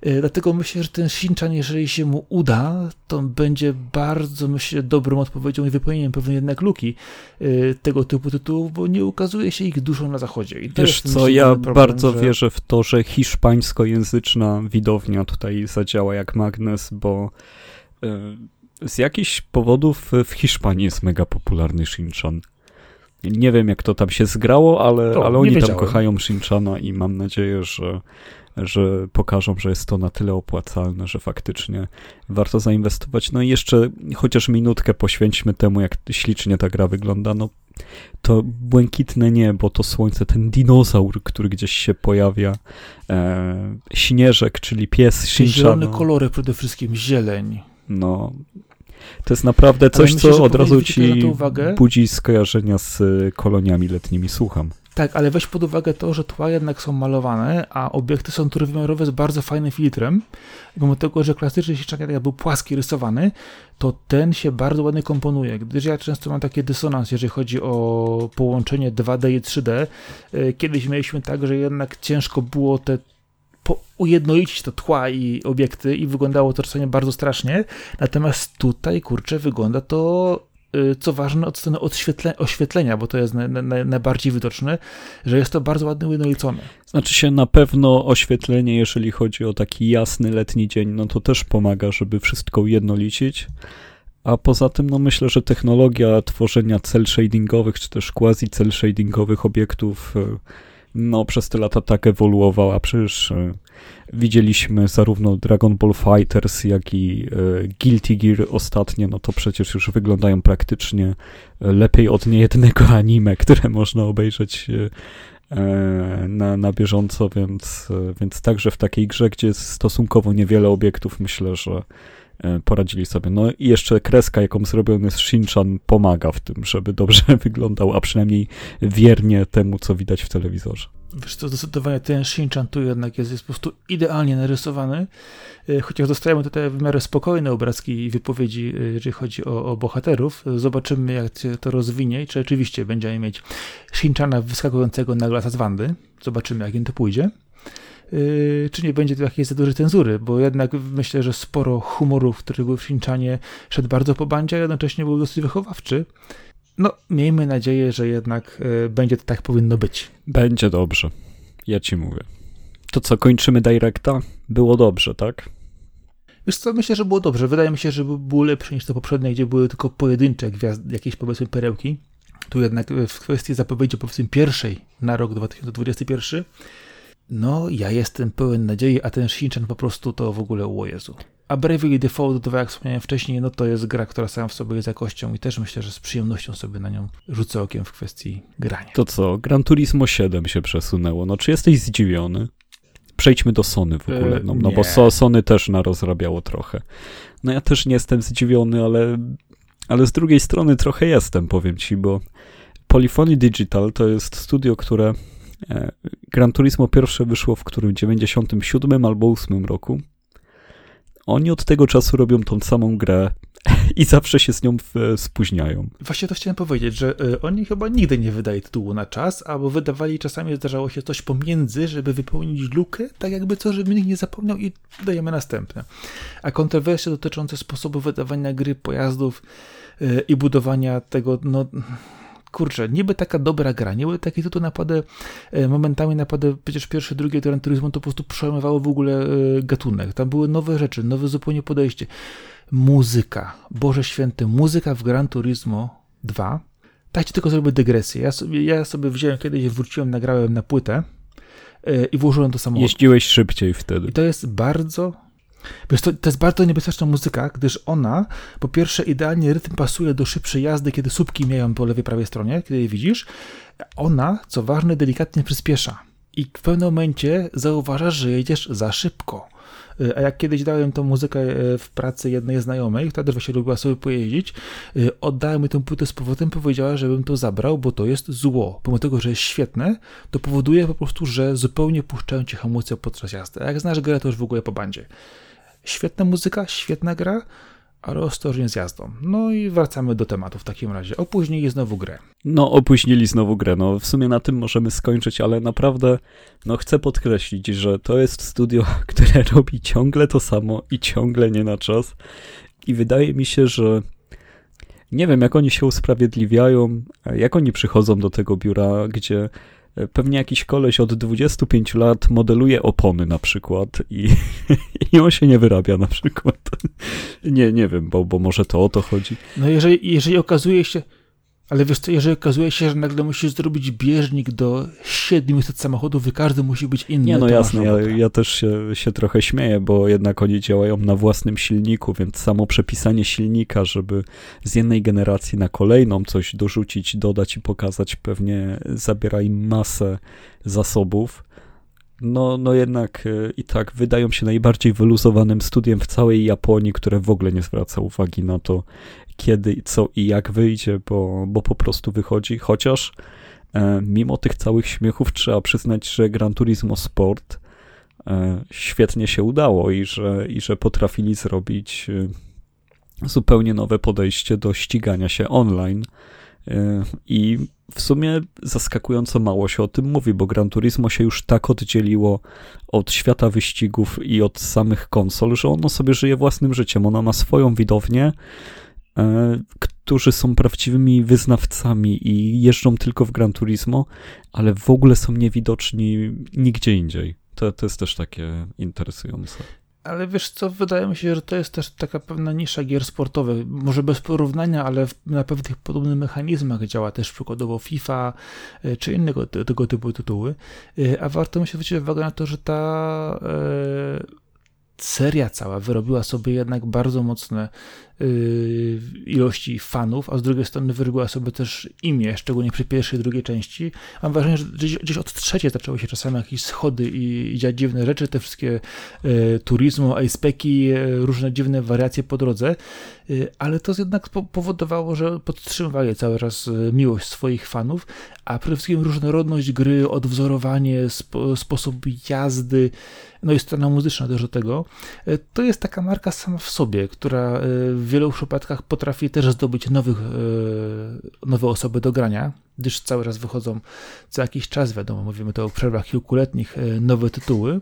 E, dlatego myślę, że ten Shinchan, jeżeli się mu uda, to będzie bardzo, myślę, dobrą odpowiedzią i wypełnieniem pewnej jednak luki e, tego typu tytułów, bo nie ukazuje się ich dużo na zachodzie. I Wiesz co, myślę, ja problem, bardzo że... wierzę w to, że hiszpańskojęzyczna widownia tutaj zadziała jak magnes, bo e, z jakichś powodów w Hiszpanii jest mega popularny Shinchan. Nie wiem, jak to tam się zgrało, ale, to, ale oni tam kochają Shinchana i mam nadzieję, że że pokażą, że jest to na tyle opłacalne, że faktycznie warto zainwestować. No i jeszcze chociaż minutkę poświęćmy temu, jak ślicznie ta gra wygląda. No to błękitne niebo, to słońce, ten dinozaur, który gdzieś się pojawia, e, śnieżek, czyli pies Shinchano. Zielone kolory przede wszystkim, zieleń. No, to jest naprawdę coś, myślę, co od razu ci budzi skojarzenia z koloniami letnimi. Słucham. Tak, ale weź pod uwagę to, że tła jednak są malowane, a obiekty są trójwymiarowe z bardzo fajnym filtrem. Mimo tego, że klasyczny sieciak był płaski, rysowany, to ten się bardzo ładnie komponuje, gdyż ja często mam taki dysonans, jeżeli chodzi o połączenie 2D i 3D. E, kiedyś mieliśmy tak, że jednak ciężko było te ujednolicić to tła i obiekty i wyglądało to czasami bardzo strasznie. Natomiast tutaj, kurczę, wygląda to co ważne, od strony odświetle, oświetlenia, bo to jest na, na, najbardziej widoczne, że jest to bardzo ładnie ujednolicone. Znaczy się na pewno oświetlenie, jeżeli chodzi o taki jasny letni dzień, no to też pomaga, żeby wszystko ujednolicić. A poza tym, no myślę, że technologia tworzenia cel shadingowych, czy też quasi cel shadingowych obiektów, y, no przez te lata tak ewoluowała. Przecież y, widzieliśmy zarówno Dragon Ball Fighters, jak i e, Guilty Gear ostatnie, no to przecież już wyglądają praktycznie e, lepiej od niejednego *laughs* anime, które można obejrzeć e, na, na bieżąco, więc, więc także w takiej grze, gdzie jest stosunkowo niewiele obiektów, myślę, że poradzili sobie. No i jeszcze kreska, jaką zrobiony jest Shinchan, pomaga w tym, żeby dobrze *laughs* wyglądał, a przynajmniej wiernie temu, co widać w telewizorze. Wiesz co, zdecydowanie ten Shinchan tu jednak jest, jest po prostu idealnie narysowany, e, chociaż dostajemy tutaj w miarę spokojne obrazki i wypowiedzi, e, jeżeli chodzi o, o bohaterów. Zobaczymy, jak się to rozwinie i czy rzeczywiście będziemy mieć Shinchana wyskakującego na lata z Wandy. Zobaczymy, jak im to pójdzie. Yy, czy nie będzie to jakiejś za dużej cenzury, bo jednak myślę, że sporo humorów, które były w Shinchanie, szedł bardzo po bandzie, a jednocześnie był dosyć wychowawczy. No, miejmy nadzieję, że jednak y, będzie to tak powinno być. Będzie dobrze. Ja ci mówię. To co, kończymy Directa? Było dobrze, tak? Wiesz co, myślę, że było dobrze. Wydaje mi się, że było lepsze niż to poprzednie, gdzie były tylko pojedyncze gwiazdy, jakieś powiedzmy perełki. Tu jednak w kwestii zapowiedzi powiedzmy pierwszej na rok 2021 no, ja jestem pełen nadziei, a ten Shinchan po prostu to w ogóle, o Jezu. A Bravely Default 2, jak wspomniałem wcześniej, no to jest gra, która sama w sobie jest jakością i też myślę, że z przyjemnością sobie na nią rzucę okiem w kwestii grania. To co, Gran Turismo 7 się przesunęło. No czy jesteś zdziwiony? Przejdźmy do Sony w ogóle, no, no bo Sony też narozrabiało trochę. No ja też nie jestem zdziwiony, ale, ale z drugiej strony trochę jestem, powiem ci, bo Polyphony Digital to jest studio, które e, Gran Turismo pierwsze wyszło w którym 97 albo 8 roku. Oni od tego czasu robią tą samą grę *laughs* i zawsze się z nią spóźniają. Właśnie to chciałem powiedzieć, że oni chyba nigdy nie wydają tytułu na czas, albo wydawali czasami zdarzało się coś pomiędzy, żeby wypełnić lukę, tak jakby co, żeby nikt nie zapomniał i dajemy następne. A kontrowersje dotyczące sposobu wydawania gry, pojazdów i budowania tego, no kurczę, niby taka dobra gra, niby taki tytuł naprawdę momentami naprawdę, przecież pierwsze, drugie Gran Turismo to po prostu przejmowało w ogóle e, gatunek. Tam były nowe rzeczy, nowe zupełnie podejście. Muzyka, Boże Święty, muzyka w Gran Turismo 2. Tak ci tylko zrobię dygresję. Ja sobie, ja sobie wziąłem kiedyś, wróciłem, nagrałem na płytę e, i włożyłem do samochodu. Jeździłeś szybciej wtedy. I to jest bardzo Wiesz, to, to jest bardzo niebezpieczna muzyka, gdyż ona, po pierwsze, idealnie rytm pasuje do szybszej jazdy, kiedy słupki mijają po lewej, prawej stronie, kiedy je widzisz. Ona, co ważne, delikatnie przyspiesza. I w pewnym momencie zauważasz, że jedziesz za szybko. A jak kiedyś dałem tą muzykę e, w pracy jednej znajomej, która też właśnie lubiła sobie pojeździć, e, oddałem mi tę płytę z powrotem, powiedziała, żebym to zabrał, bo to jest zło. Pomimo tego, że jest świetne, to powoduje po prostu, że zupełnie puszczają ci hamulce podczas jazdy. A jak znasz grę, to już w ogóle po bandzie. Świetna muzyka, świetna gra, ale ostrożnie z jazdą. No i wracamy do tematu w takim razie. Opóźnili znowu grę. No, opóźnili znowu grę. No, w sumie na tym możemy skończyć, ale naprawdę, no, chcę podkreślić, że to jest studio, *laughs* które robi ciągle to samo i ciągle nie na czas. I wydaje mi się, że nie wiem, jak oni się usprawiedliwiają, jak oni przychodzą do tego biura, gdzie pewnie jakiś koleś od 25 lat modeluje opony na przykład i, *laughs* i on się nie wyrabia na przykład. *laughs* Nie, nie wiem, bo, bo może to o to chodzi. No jeżeli, jeżeli okazuje się, ale wiesz co, jeżeli okazuje się, że nagle musisz zrobić bieżnik do 700 samochodów i każdy musi być inny. Nie, no jasne, ja, ja, też się, się trochę śmieję, bo jednak oni działają na własnym silniku, więc samo przepisanie silnika, żeby z jednej generacji na kolejną coś dorzucić, dodać i pokazać, pewnie zabiera im masę zasobów. No, no jednak e, i tak wydają się najbardziej wyluzowanym studiem w całej Japonii, które w ogóle nie zwraca uwagi na to, kiedy, co i jak wyjdzie, bo, bo po prostu wychodzi. Chociaż e, mimo tych całych śmiechów trzeba przyznać, że Gran Turismo Sport e, świetnie się udało i że, i że potrafili zrobić e, zupełnie nowe podejście do ścigania się online. E, I w sumie zaskakująco mało się o tym mówi, bo Gran Turismo się już tak oddzieliło od świata wyścigów i od samych konsol, że ono sobie żyje własnym życiem. Ono ma swoją widownię, którzy są prawdziwymi wyznawcami i jeżdżą tylko w Gran Turismo, ale w ogóle są niewidoczni nigdzie indziej. To, to jest też takie interesujące. Ale wiesz co, wydaje mi się, że to jest też taka pewna nisza gier sportowych. Może bez porównania, ale na pewnych podobnych mechanizmach działa też przykładowo FIFA e, czy innego tego typu tytuły. E, a warto mi się zwrócić uwagę na to, że ta seria cała wyrobiła sobie jednak bardzo mocne yy, ilości fanów, a z drugiej strony wyrobiła sobie też imię, szczególnie przy pierwszej drugiej części. Mam wrażenie, że gdzieś, gdzieś od trzeciej zaczęły się czasami jakieś schody i, i dziać dziwne rzeczy, te wszystkie yy, turizmu, icepeki, yy, różne dziwne wariacje po drodze, yy, ale to jednak po, powodowało, że podtrzymywali cały czas yy, miłość swoich fanów, a przede wszystkim różnorodność gry, odwzorowanie, spo, sposób jazdy, no i strona muzyczna też do tego, e, to jest taka marka sama w sobie, która e, w wielu przypadkach potrafi też zdobyć nowych, e, nowe osoby do grania, gdyż cały czas wychodzą co jakiś czas, wiadomo, mówimy to o przerwach kilkuletnich, nowe tytuły,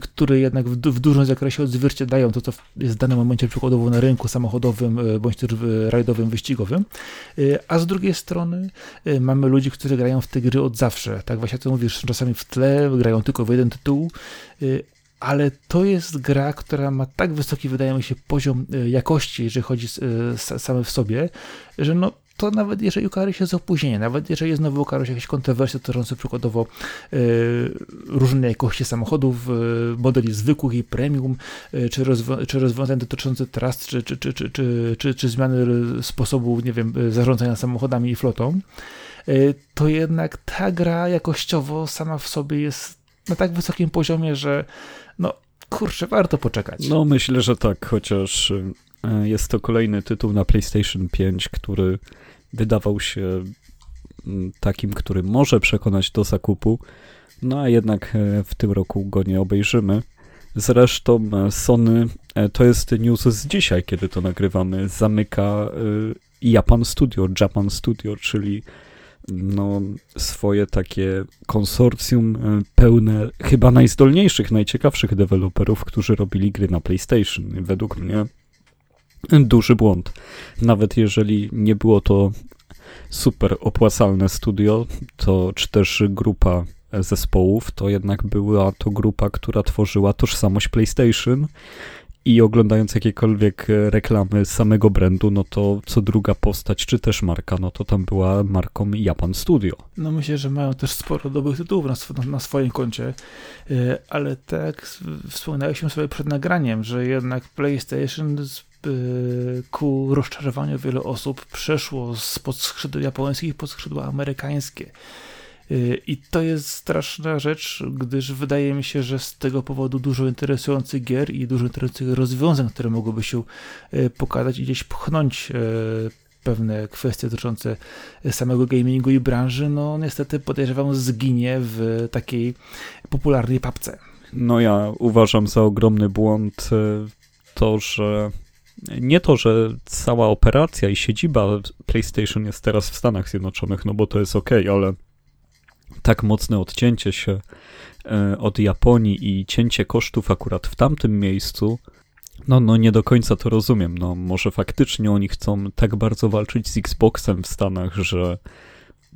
które jednak w, w dużym zakresie odzwierciedlają to, co jest w danym momencie przykładowo na rynku samochodowym, bądź też rajdowym, wyścigowym, a z drugiej strony mamy ludzi, którzy grają w te gry od zawsze, tak właśnie to mówisz, czasami w tle, grają tylko w jeden tytuł, ale to jest gra, która ma tak wysoki, wydaje mi się, poziom jakości, jeżeli chodzi same w sobie, że no to nawet jeżeli ukaże się z opóźnieniem, nawet jeżeli znowu ukaże się jakieś kontrowersje dotyczące przykładowo różnej jakości samochodów, modeli zwykłych i premium, czy, rozwo czy rozwiązań dotyczące tras, czy, czy, czy, czy, czy, czy, czy zmiany sposobu, nie wiem, zarządzania samochodami i flotą, to jednak ta gra jakościowo sama w sobie jest na tak wysokim poziomie, że no kurczę, warto poczekać. No myślę, że tak, chociaż e, jest to kolejny tytuł na PlayStation 5, który wydawał się mm, takim, który może przekonać do zakupu, no a jednak e, w tym roku go nie obejrzymy. Zresztą e, Sony e, to jest news z dzisiaj, kiedy to nagrywamy, zamyka Japan Studio, Japan Studio, czyli no, swoje takie konsorcjum pełne chyba najzdolniejszych, najciekawszych deweloperów, którzy robili gry na PlayStation. Według mnie duży błąd. Nawet jeżeli nie było to super opłacalne studio, to czy też grupa zespołów, to jednak była to grupa, która tworzyła tożsamość PlayStation i oglądając jakiekolwiek reklamy samego brandu, no to co druga postać, czy też marka, no to tam była marką Japan Studio. No myślę, że mają też sporo dobrych tytułów na, na swoim koncie, e, ale tak wspominaliśmy sobie przed nagraniem, że jednak PlayStation ku rozczarowaniu wielu osób przeszło spod skrzydła japońskich pod skrzydła amerykańskie. Y, I to jest straszna rzecz, gdyż wydaje mi się, że z tego powodu dużo interesujących gier i dużo interesujących rozwiązań, które mogłyby się y, pokazać i gdzieś pchnąć y, pewne kwestie dotyczące samego gamingu i branży, no niestety podejrzewam zginie w takiej popularnej papce. No ja uważam za ogromny błąd to, że nie to, że cała operacja i siedziba PlayStation jest teraz w Stanach Zjednoczonych, no bo to jest ok, ale tak mocne odcięcie się e, od Japonii i cięcie kosztów akurat w tamtym miejscu, no, no nie do końca to rozumiem. No, może faktycznie oni chcą tak bardzo walczyć z Xboxem w Stanach, że,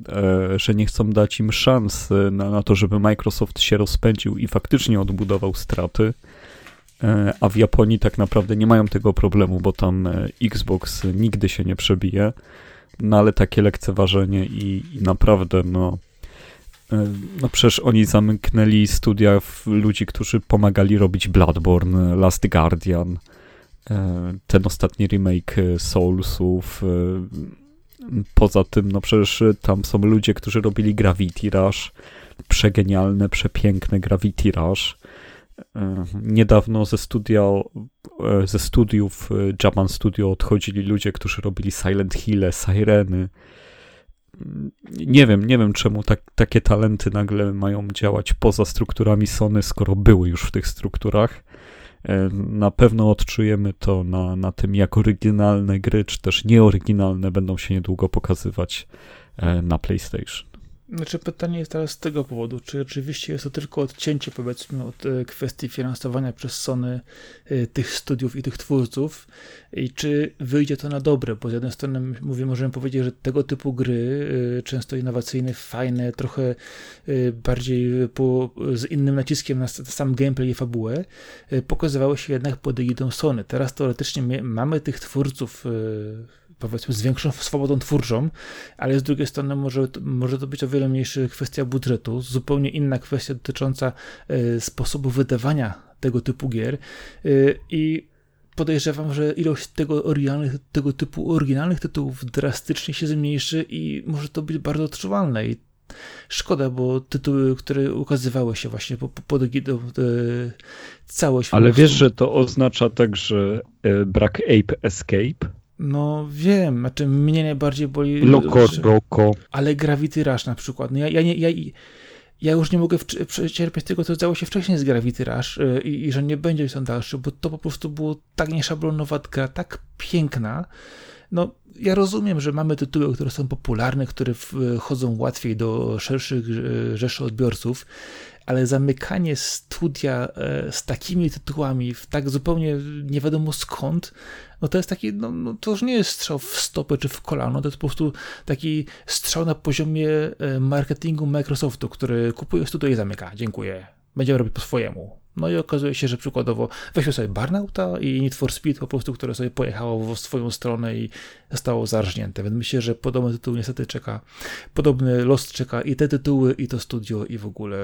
e, że nie chcą dać im szans na, na to, żeby Microsoft się rozpędził i faktycznie odbudował straty. E, a w Japonii tak naprawdę nie mają tego problemu, bo tam e, Xbox nigdy się nie przebije. No ale takie lekceważenie i, i naprawdę, no, e, no przecież oni zamknęli studia ludzi, którzy pomagali robić Bloodborne, Last Guardian, ten ostatni remake Soulsów. Poza tym, no przecież tam są ludzie, którzy robili Gravity Rush, przegenialne, przepiękne Gravity Rush. Niedawno ze, e, ze studiów e, Japan Studio odchodzili ludzie, którzy robili Silent Hill, Sireny. Nie wiem, nie wiem czemu tak, takie talenty nagle mają działać poza strukturami Sony, skoro były już w tych strukturach. E, na pewno odczujemy to na, na tym, jak oryginalne gry, czy też nieoryginalne będą się niedługo pokazywać na PlayStation. Znaczy pytanie jest teraz z tego powodu, czy oczywiście jest to tylko odcięcie powiedzmy od e, kwestii finansowania przez Sony e, tych studiów i tych twórców i czy wyjdzie to na dobre, bo z jednej strony mówię, możemy powiedzieć, że tego typu gry, e, często innowacyjne, fajne, trochę bardziej po, z innym naciskiem na sam gameplay i fabułę, pokazywały się jednak pod egidą Sony. Teraz teoretycznie mamy tych twórców powiedzmy z większą swobodą twórczą, ale z drugiej strony może, może to być o wiele mniejsza kwestia budżetu, zupełnie inna kwestia dotycząca y, sposobu wydawania tego typu gier y, i podejrzewam, że ilość tego, oryginalnych, tego typu oryginalnych tytułów drastycznie się zmniejszy i może to być bardzo odczuwalne i Szkoda, bo tytuły, które ukazywały się właśnie po, po, pod egidą e, całość. Ale wiesz, że to oznacza także e, brak Ape Escape? No wiem, znaczy mnie najbardziej boli... Loco. Ale Gravity Rush na przykład. No ja, ja, nie, ja, ja już nie mogę przecierpieć tego, co stało się wcześniej z Gravity Rush yy, i, że nie będzie są dalszy, bo to po prostu było tak nieszablonowa gra, tak piękna. No, ja rozumiem, że mamy tytuły, które są popularne, które wchodzą łatwiej do szerszych e, rzeszy odbiorców, ale zamykanie studia e, z takimi tytułami, w tak zupełnie nie wiadomo skąd, no to jest taki, no, no, to już nie jest strzał w stopę czy w kolano, to jest po prostu taki strzał na poziomie e, marketingu Microsoftu, który kupuje studio i zamyka. Dziękuję. Będziemy robić po swojemu. No i okazuje się, że przykładowo weźmy sobie Barnauta i Need for Speed po prostu, które sobie pojechało w swoją stronę i zostało zarżnięte. Więc myślę, że podobny tytuł niestety czeka, podobny los czeka i te tytuły, i to studio, i w ogóle,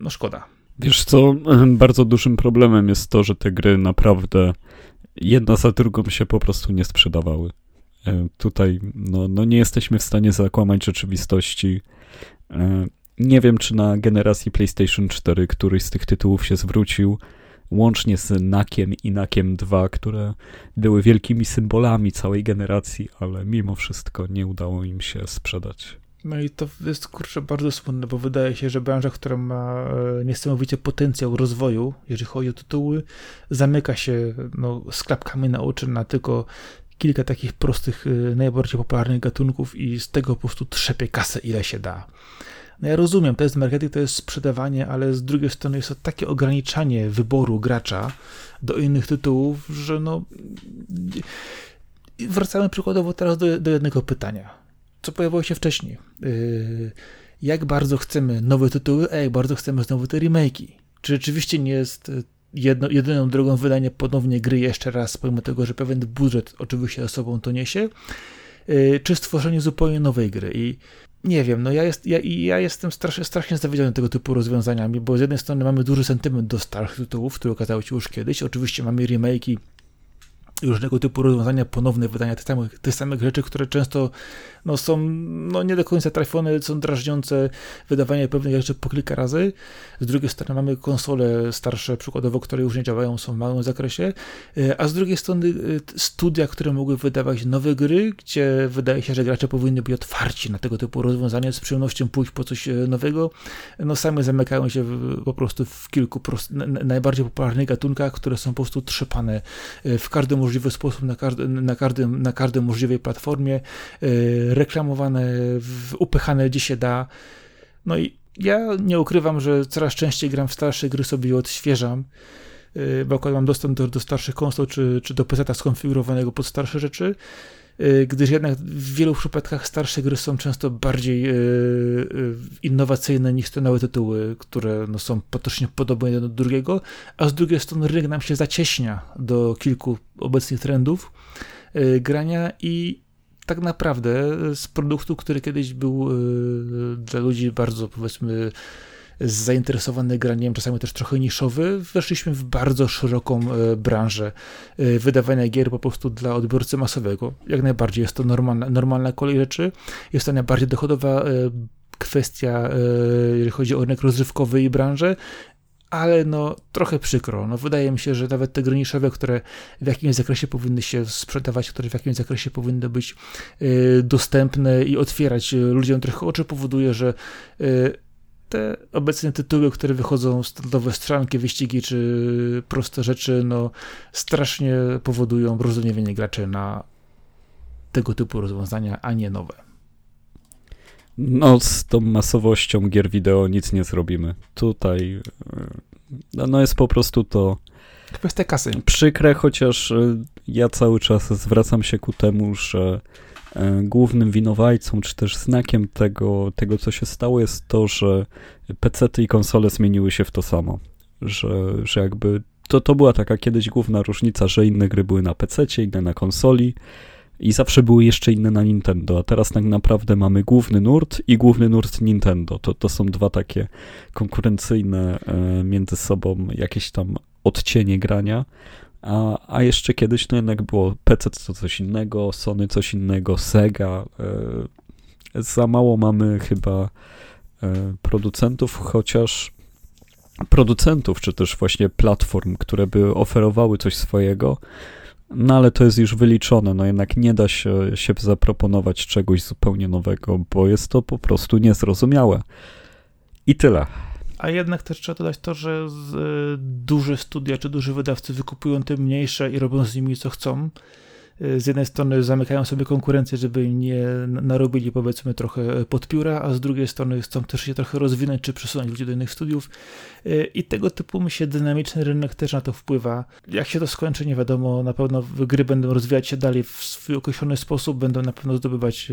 no szkoda. Wiesz co, *clears throat* bardzo dużym problemem jest to, że te gry naprawdę jedna za drugą się po prostu nie sprzedawały. E, tutaj no, no nie jesteśmy w stanie zakłamać rzeczywistości. Nie wiem, czy na generacji PlayStation 4 któryś z tych tytułów się zwrócił, łącznie z Nakiem i Nakiem 2, które były wielkimi symbolami całej generacji, ale mimo wszystko nie udało im się sprzedać. No i to jest kurczę bardzo smutne, bo wydaje się, że branża, która ma e, niesamowicie potencjał rozwoju, jeżeli chodzi o tytuły, zamyka się no, z klapkami na oczy na tylko kilka takich prostych, e, najbardziej popularnych gatunków i z tego po prostu trzepie kasę ile się da. No ja rozumiem, to jest marketing, to jest sprzedawanie, ale z drugiej strony jest to takie ograniczanie wyboru gracza do innych tytułów, że no... Wracamy przykładowo teraz do, do jednego pytania co pojawiło się wcześniej. Yy, jak bardzo chcemy nowe tytuły, a jak bardzo chcemy znowu te remake'i. Czy rzeczywiście nie jest y, jedno, jedyną drogą wydania ponownie gry jeszcze raz, pomimo tego, że pewien budżet oczywiście za sobą to niesie, yy, czy stworzenie zupełnie nowej gry. I nie wiem, no ja, jest, ja, ja jestem strasznie, strasznie zawiedziony tego typu rozwiązaniami, bo z jednej strony mamy duży sentyment do starych tytułów, które okazały się już kiedyś. Oczywiście mamy remake'i różnego typu rozwiązania, ponowne wydania tych samych, tych samych rzeczy, które często no, są no, nie do końca trafione, są drażniące, wydawanie pewnych rzeczy po kilka razy. Z drugiej strony mamy konsole starsze, przykładowo, które już nie działają, są w małym zakresie, e, a z drugiej strony e, studia, które mogły wydawać nowe gry, gdzie wydaje się, że gracze powinny być otwarci na tego typu rozwiązania, z przyjemnością pójść po coś e, nowego, no same zamykają się w, po prostu w kilku prost, najbardziej popularnych gatunkach, które są po prostu trzepane w każdy możliwy sposób, na, każdy, na, każdym, na każdej możliwej platformie, reklamowane, upychane gdzie się da. No i ja nie ukrywam, że coraz częściej gram w starsze gry, sobie je odświeżam, y, bo akurat mam dostęp do, do starszych konsol, czy, czy do PC skonfigurowanego pod starsze rzeczy, y, gdyż jednak w wielu przypadkach starsze gry są często bardziej y, innowacyjne niż te nowe tytuły, które no, są potocznie podobne jeden do drugiego, a z drugiej strony rynek nam się zacieśnia do kilku obecnych trendów grania i tak naprawdę z produktu, który kiedyś był e, dla ludzi bardzo, powiedzmy, zainteresowany graniem, czasami też trochę niszowy, weszliśmy w bardzo szeroką e, branżę e, wydawania gier po prostu dla odbiorcy masowego. Jak najbardziej jest to normalna, normalna kolej rzeczy. Jest to najbardziej dochodowa kwestia, jeżeli chodzi o rynek rozrywkowy i branżę ale no trochę przykro. No, wydaje mi się, że nawet te gry niszowe, które w jakimś zakresie powinny się sprzedawać, które w jakimś zakresie powinny być y, dostępne i otwierać y, ludziom trochę oczy, powoduje, że y, te obecne tytuły, które wychodzą, standardowe strzelanki, wyścigi czy proste rzeczy, no strasznie powodują rozumiewanie graczy na tego typu rozwiązania, a nie nowe. No, z tą masowością gier wideo nic nie zrobimy. Tutaj e, no, no jest po prostu to. Kwestia kasy. Przykre, chociaż e, ja cały czas zwracam się ku temu, że e, głównym winowajcą, czy też znakiem tego, tego, co się stało, jest to, że PC i konsole zmieniły się w to samo. Że, że jakby to, to była taka kiedyś główna różnica, że inne gry były na PC, inne na konsoli i zawsze były jeszcze inne na Nintendo, a teraz tak naprawdę mamy główny nurt i główny nurt Nintendo. To, to są dwa takie konkurencyjne e, między sobą jakieś tam odcienie grania. A, a jeszcze kiedyś no jednak było PC to coś innego, Sony coś innego, Sega. E, za mało mamy chyba e, producentów, chociaż producentów, czy też właśnie platform, które by oferowały coś swojego, no ale to jest już wyliczone, no jednak nie da się, się zaproponować czegoś zupełnie nowego, bo jest to po prostu niezrozumiałe. I tyle. A jednak też trzeba dodać to, że y, duże studia czy duży wydawcy wykupują te mniejsze i robią z nimi co chcą. Y, z jednej strony zamykają sobie konkurencję, żeby nie narobili powiedzmy trochę pod pióra, a z drugiej strony chcą też się trochę rozwinąć czy przesunąć ludzi do innych studiów y, i tego typu myślę dynamiczny rynek też na to wpływa. Jak się to skończy nie wiadomo, na pewno gry będą rozwijać się dalej w swój określony sposób, będą na pewno zdobywać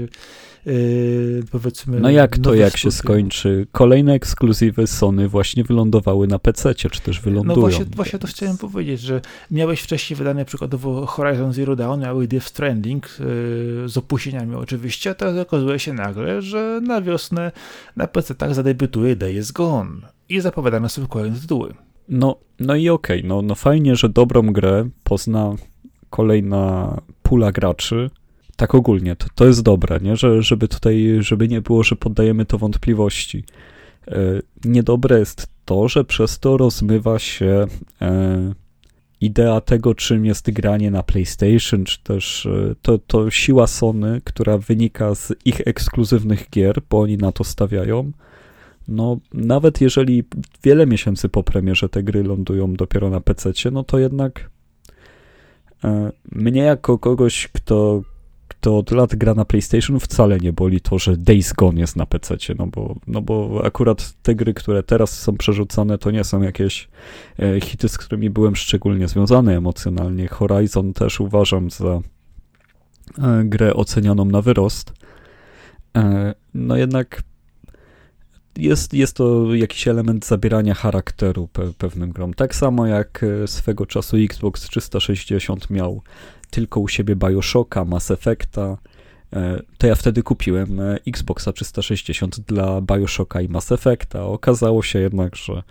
yy, powiedzmy... No jak to, jak się skończy? Kolejne ekskluzywy Sony właśnie wylądowały na PC, czy też wylądują. No właśnie, właśnie to chciałem powiedzieć, że miałeś wcześniej wydane przykładowo Horizon Zero Dawn, miały Death Stranding yy, z opóźnieniami oczywiście, teraz okazuje się nagle, że na wiosnę na PC tak zadebiutuje Days Gone i zapowiadane sobie kolejne tytuły. No, no i okej, okay, no, no fajnie, że dobrą grę pozna kolejna pula graczy, tak ogólnie, to, to jest dobre, nie? Że, żeby tutaj, żeby nie było, że poddajemy to wątpliwości. E, niedobre jest to, że przez to rozmywa się e, idea tego, czym jest granie na PlayStation, czy też e, to, to siła Sony, która wynika z ich ekskluzywnych gier, bo oni na to stawiają. No, nawet jeżeli wiele miesięcy po premierze te gry lądują dopiero na PC, no to jednak e, mnie jako kogoś, kto, kto od lat gra na PlayStation, wcale nie boli to, że Days Gone jest na PC, no bo, no bo akurat te gry, które teraz są przerzucane, to nie są jakieś e, hity, z którymi byłem szczególnie związany emocjonalnie. Horizon też uważam za e, grę ocenianą na wyrost. E, no jednak jest, jest to jakiś element zabierania charakteru pe, pewnym grom. Tak samo jak swego czasu Xbox 360 miał tylko u siebie Bioshocka, Mass Effecta, e, to ja wtedy kupiłem e, Xboxa 360 dla Bioshocka i Mass Effecta. Okazało się jednak, że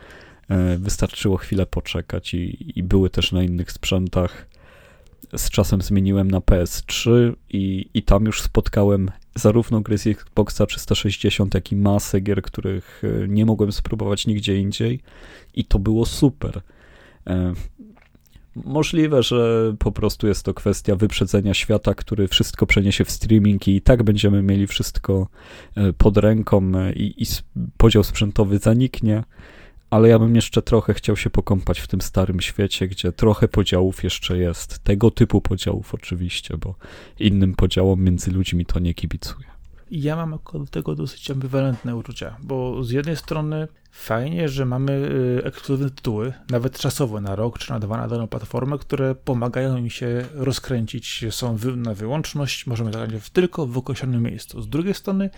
e, wystarczyło chwilę poczekać i, i były też na innych sprzętach. Z czasem zmieniłem na PS3 i, i tam już spotkałem zarówno gry z Xboxa 360, jak i masę gier, których nie mogłem spróbować nigdzie indziej i to było super. Możliwe, że po prostu jest to kwestia wyprzedzenia świata, który wszystko przeniesie w streaming i tak będziemy mieli wszystko e, pod ręką e, i, i podział sprzętowy zaniknie, ale ja bym jeszcze trochę chciał się pokąpać w tym starym świecie, gdzie trochę podziałów jeszcze jest. Tego typu podziałów oczywiście, bo innym podziałom między ludźmi to nie kibicuję. Ja mam do tego dosyć ambiwalentne uczucia, bo z jednej strony fajnie, że mamy y, ekskluzywne tytuły, nawet czasowo na rok czy na dwa na daną platformę, które pomagają mi się rozkręcić, są na wyłączność, możemy zagrać tylko w określonym miejscu. Z drugiej strony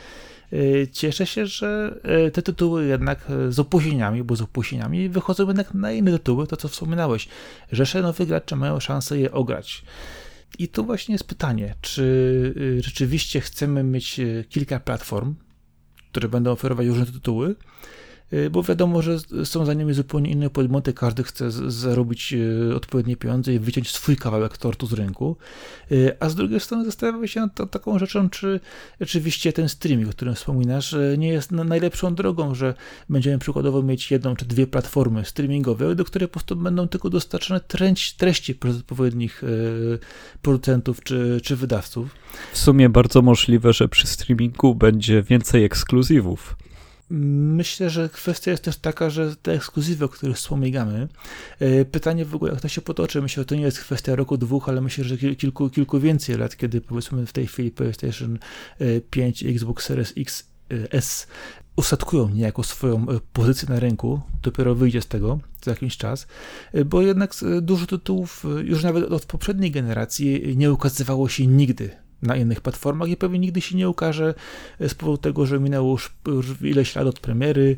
cieszę się, że y, te tytuły jednak z opóźnieniami, bo z opóźnieniami wychodzą jednak na inne tytuły, to co wspominałeś, że nowych gracze mają szansę je ograć. I tu właśnie jest pytanie, czy y, rzeczywiście chcemy mieć y, kilka platform, które będą oferować różne tytuły, Y, bo wiadomo, że są za nimi zupełnie inne podmioty, każdy chce zarobić y, odpowiednie pieniądze i wyciąć swój kawałek tortu z rynku, y, a z drugiej strony zastanawiam się nad taką rzeczą, czy rzeczywiście ten streaming, o którym wspominasz, nie jest najlepszą drogą, że będziemy przykładowo mieć jedną czy dwie platformy streamingowe, do których po prostu będą tylko dostarczone treści, treści przez odpowiednich producentów czy, czy wydawców. W sumie bardzo możliwe, że przy streamingu będzie więcej ekskluzywów. Myślę, że kwestia jest też taka, że te ekskluzywy, o których wspominamy, e, pytanie w ogóle, jak to się potoczy, myślę, że to nie jest kwestia roku, dwóch, ale myślę, że kilku, kilku więcej lat, kiedy powiedzmy w tej chwili PlayStation 5 i Xbox Series X e, S niejako swoją e, pozycję na rynku, dopiero wyjdzie z tego za jakiś czas, bo jednak dużo tytułów już nawet od poprzedniej generacji nie ukazywało się nigdy na innych platformach i pewnie nigdy się nie ukaże z powodu tego, że minęło już, już ileś lat od premiery,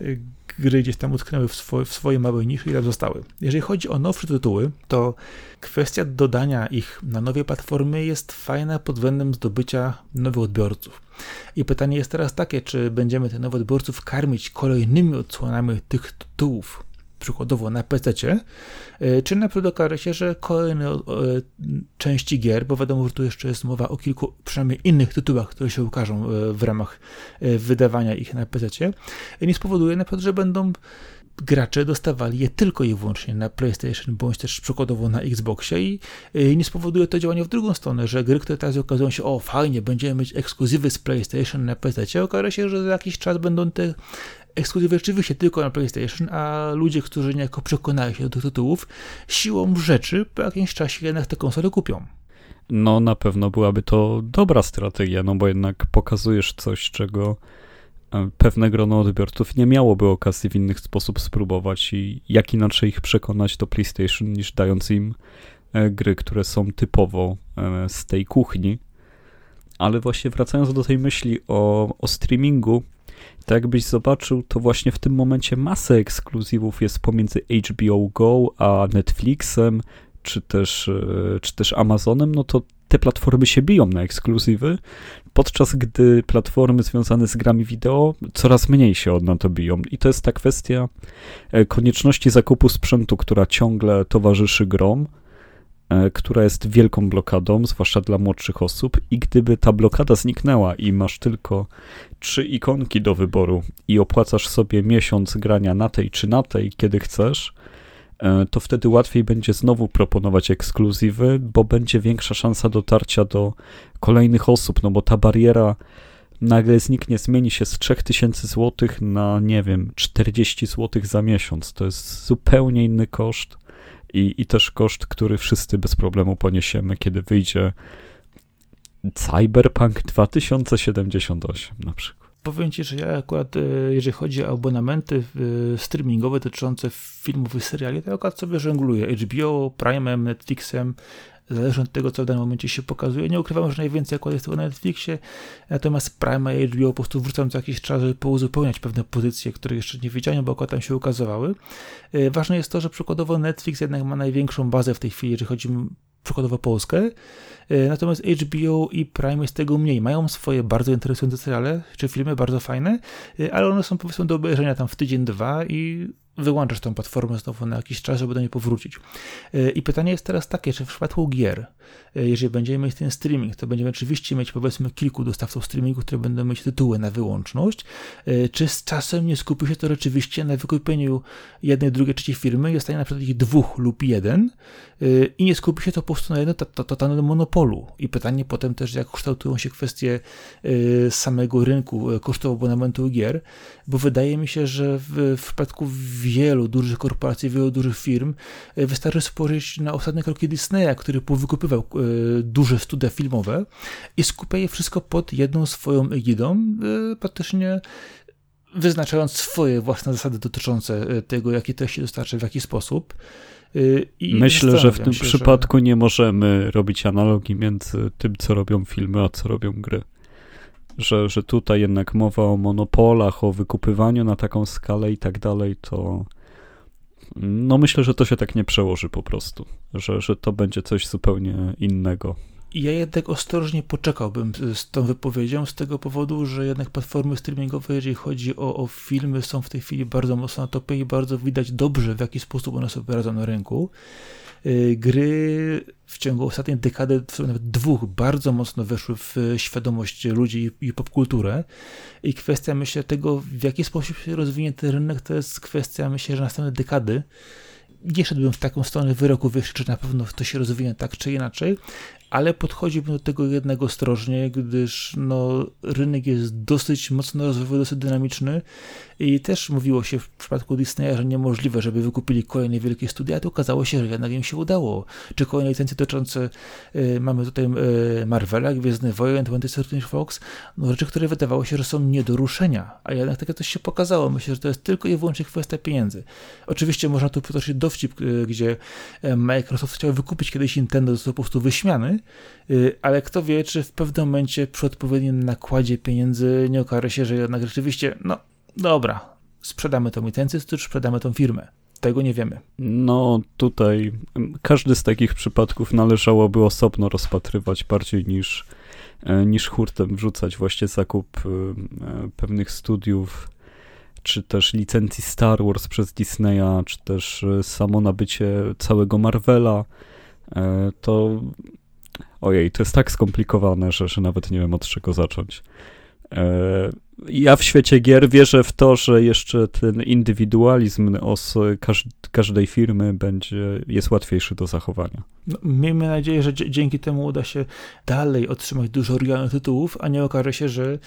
y, gry gdzieś tam utknęły w, swoj, w swojej małej niszy i tam zostały. Jeżeli chodzi o nowsze tytuły, to kwestia dodania ich na nowe platformy jest fajna pod względem zdobycia nowych odbiorców. I pytanie jest teraz takie, czy będziemy tych nowych odbiorców karmić kolejnymi odsłonami tych tytułów, przykładowo na PC, e, czy na się, że kolejne e, części gier, bo wiadomo, że tu jeszcze jest mowa o kilku przynajmniej innych tytułach, które się ukażą e, w ramach wydawania ich na PC, nie spowoduje na przykład, że będą gracze dostawali je tylko i wyłącznie na PlayStation, bądź też przykładowo na Xboxie i nie spowoduje to działanie w drugą stronę, że gry, które teraz okazują się, o fajnie, będziemy mieć ekskluzywy z PlayStation na PC, okaże się, że za jakiś czas będą te ekskluzywy rzeczywiście tylko na PlayStation, a ludzie, którzy niejako przekonają się do tych tytułów, siłą rzeczy po jakimś czasie jednak te konsole kupią. No na pewno byłaby to dobra strategia, no bo jednak pokazujesz coś, czego e, pewne grono odbiorców nie miałoby okazji w inny sposób spróbować i jak inaczej ich przekonać do PlayStation niż dając im e, gry, które są typowo e, z tej kuchni. Ale właśnie wracając do tej myśli o, o streamingu, tak jakbyś zobaczył, to właśnie w tym momencie masę ekskluzywów jest pomiędzy HBO Go a Netflixem, czy też, e, czy też Amazonem, no to te platformy się biją na ekskluzywy, podczas gdy platformy związane z grami wideo coraz mniej się od na to biją. I to jest ta kwestia e, konieczności zakupu sprzętu, która ciągle towarzyszy grom, która jest wielką blokadą, zwłaszcza dla młodszych osób, i gdyby ta blokada zniknęła i masz tylko trzy ikonki do wyboru i opłacasz sobie miesiąc grania na tej czy na tej, kiedy chcesz, e, to wtedy łatwiej będzie znowu proponować ekskluzywy, bo będzie większa szansa dotarcia do kolejnych osób, no bo ta bariera nagle zniknie, zmieni się z 3000 zł na, nie wiem, 40 zł za miesiąc. To jest zupełnie inny koszt i, i też koszt, który wszyscy bez problemu poniesiemy, kiedy wyjdzie Cyberpunk 2078 na przykład. Powiem Ci, że ja akurat, e, jeżeli chodzi o abonamenty e, streamingowe dotyczące filmów i seriali, to ja akurat sobie żongluję HBO, Prime'em, Netflixem, zależy od tego, co w danym momencie się pokazuje. Nie ukrywam, że najwięcej akurat jest tego na Netflixie, natomiast Prime i HBO po prostu wrzucam co jakiś czas, żeby pouzupełniać pewne pozycje, które jeszcze nie wiedziałem, bo akurat tam się ukazywały. E, ważne jest to, że przykładowo Netflix jednak ma największą bazę w tej chwili, jeżeli chodzi przykładowo Polskę, e, natomiast HBO i Prime jest tego mniej. Mają swoje bardzo interesujące seriale, czy filmy bardzo fajne, e, ale one są powiedzmy do obejrzenia tam w tydzień, dwa i wyłączasz tą platformę znowu na jakiś czas, żeby do niej powrócić. E, I pytanie jest teraz takie, czy w przypadku gier, e, jeżeli będziemy mieć ten streaming, to będziemy oczywiście mieć powiedzmy kilku dostawców streamingu, które będą mieć tytuły na wyłączność, e, czy z czasem nie skupi się to rzeczywiście na wykupieniu jednej, drugiej, trzeciej firmy i zostanie na przykład ich dwóch lub jeden i nie skupi się to po prostu na jedno totalnym monopolu. I pytanie potem też, jak kształtują się kwestie samego rynku kosztów abonamentu gier, bo wydaje mi się, że w, w przypadku wielu dużych korporacji, wielu dużych firm, e, wystarczy spojrzeć na ostatnie kroki Disneya, który powykupywał e, duże studia filmowe i skupia je wszystko pod jedną swoją egidą, e, praktycznie wyznaczając swoje własne zasady dotyczące tego, jakie treści dostarczy, w jaki sposób. I Myślę, że w tym się, przypadku że... nie możemy robić analogii między tym, co robią filmy, a co robią gry że, że tutaj jednak mowa o monopolach, o wykupywaniu na taką skalę i tak dalej, to no myślę, że to się tak nie przełoży po prostu, że, że to będzie coś zupełnie innego. Ja jednak ostrożnie poczekałbym z tą wypowiedzią, z tego powodu, że jednak platformy streamingowe, jeżeli chodzi o, o filmy, są w tej chwili bardzo mocno na topie i bardzo widać dobrze, w jaki sposób one sobie radzą na rynku. Y, gry w ciągu ostatniej dekady, nawet dwóch, bardzo mocno weszły w świadomość ludzi i popkulturę. I kwestia, myślę, tego, w jaki sposób się rozwinie ten rynek, to jest kwestia, myślę, że następne dekady nie szedłbym w taką stronę wyroku wyższy, czy na pewno to się rozwinie tak czy inaczej, ale podchodziłbym do tego jednak ostrożnie, gdyż no, rynek jest dosyć mocno rozwojowy, dosyć dynamiczny i też mówiło się w przypadku Disneya, że niemożliwe, żeby wykupili kolejne wielkie studia, to okazało się, że jednak im się udało. Czy kolejne licencje dotyczące, y, mamy tutaj y, Marvela, Gwiezdny Wojen, 20th Century Fox, no rzeczy, które wydawało się, że są nie do ruszenia, a jednak takie coś się pokazało. Myślę, że to jest tylko i wyłącznie kwestia pieniędzy. Oczywiście można tu przytoczyć dowcip, y, gdzie Microsoft chciał wykupić kiedyś Nintendo, to po prostu wyśmiany, ale kto wie, czy w pewnym momencie przy odpowiednim nakładzie pieniędzy nie okaże się, że jednak rzeczywiście, no dobra, sprzedamy tą licencję, czy sprzedamy tą firmę. Tego nie wiemy. No tutaj każdy z takich przypadków należałoby osobno rozpatrywać bardziej niż, e, niż hurtem wrzucać właśnie zakup e, e, pewnych studiów, czy też licencji Star Wars przez Disneya, czy też samo nabycie całego Marvela. To ojej, to jest tak skomplikowane, że, że nawet nie wiem od czego zacząć ja w świecie gier wierzę w to, że jeszcze ten indywidualizm os każdej firmy będzie, jest łatwiejszy do zachowania. No, miejmy nadzieję, że dzięki temu uda się dalej otrzymać dużo oryginalnych tytułów, a nie okaże się, że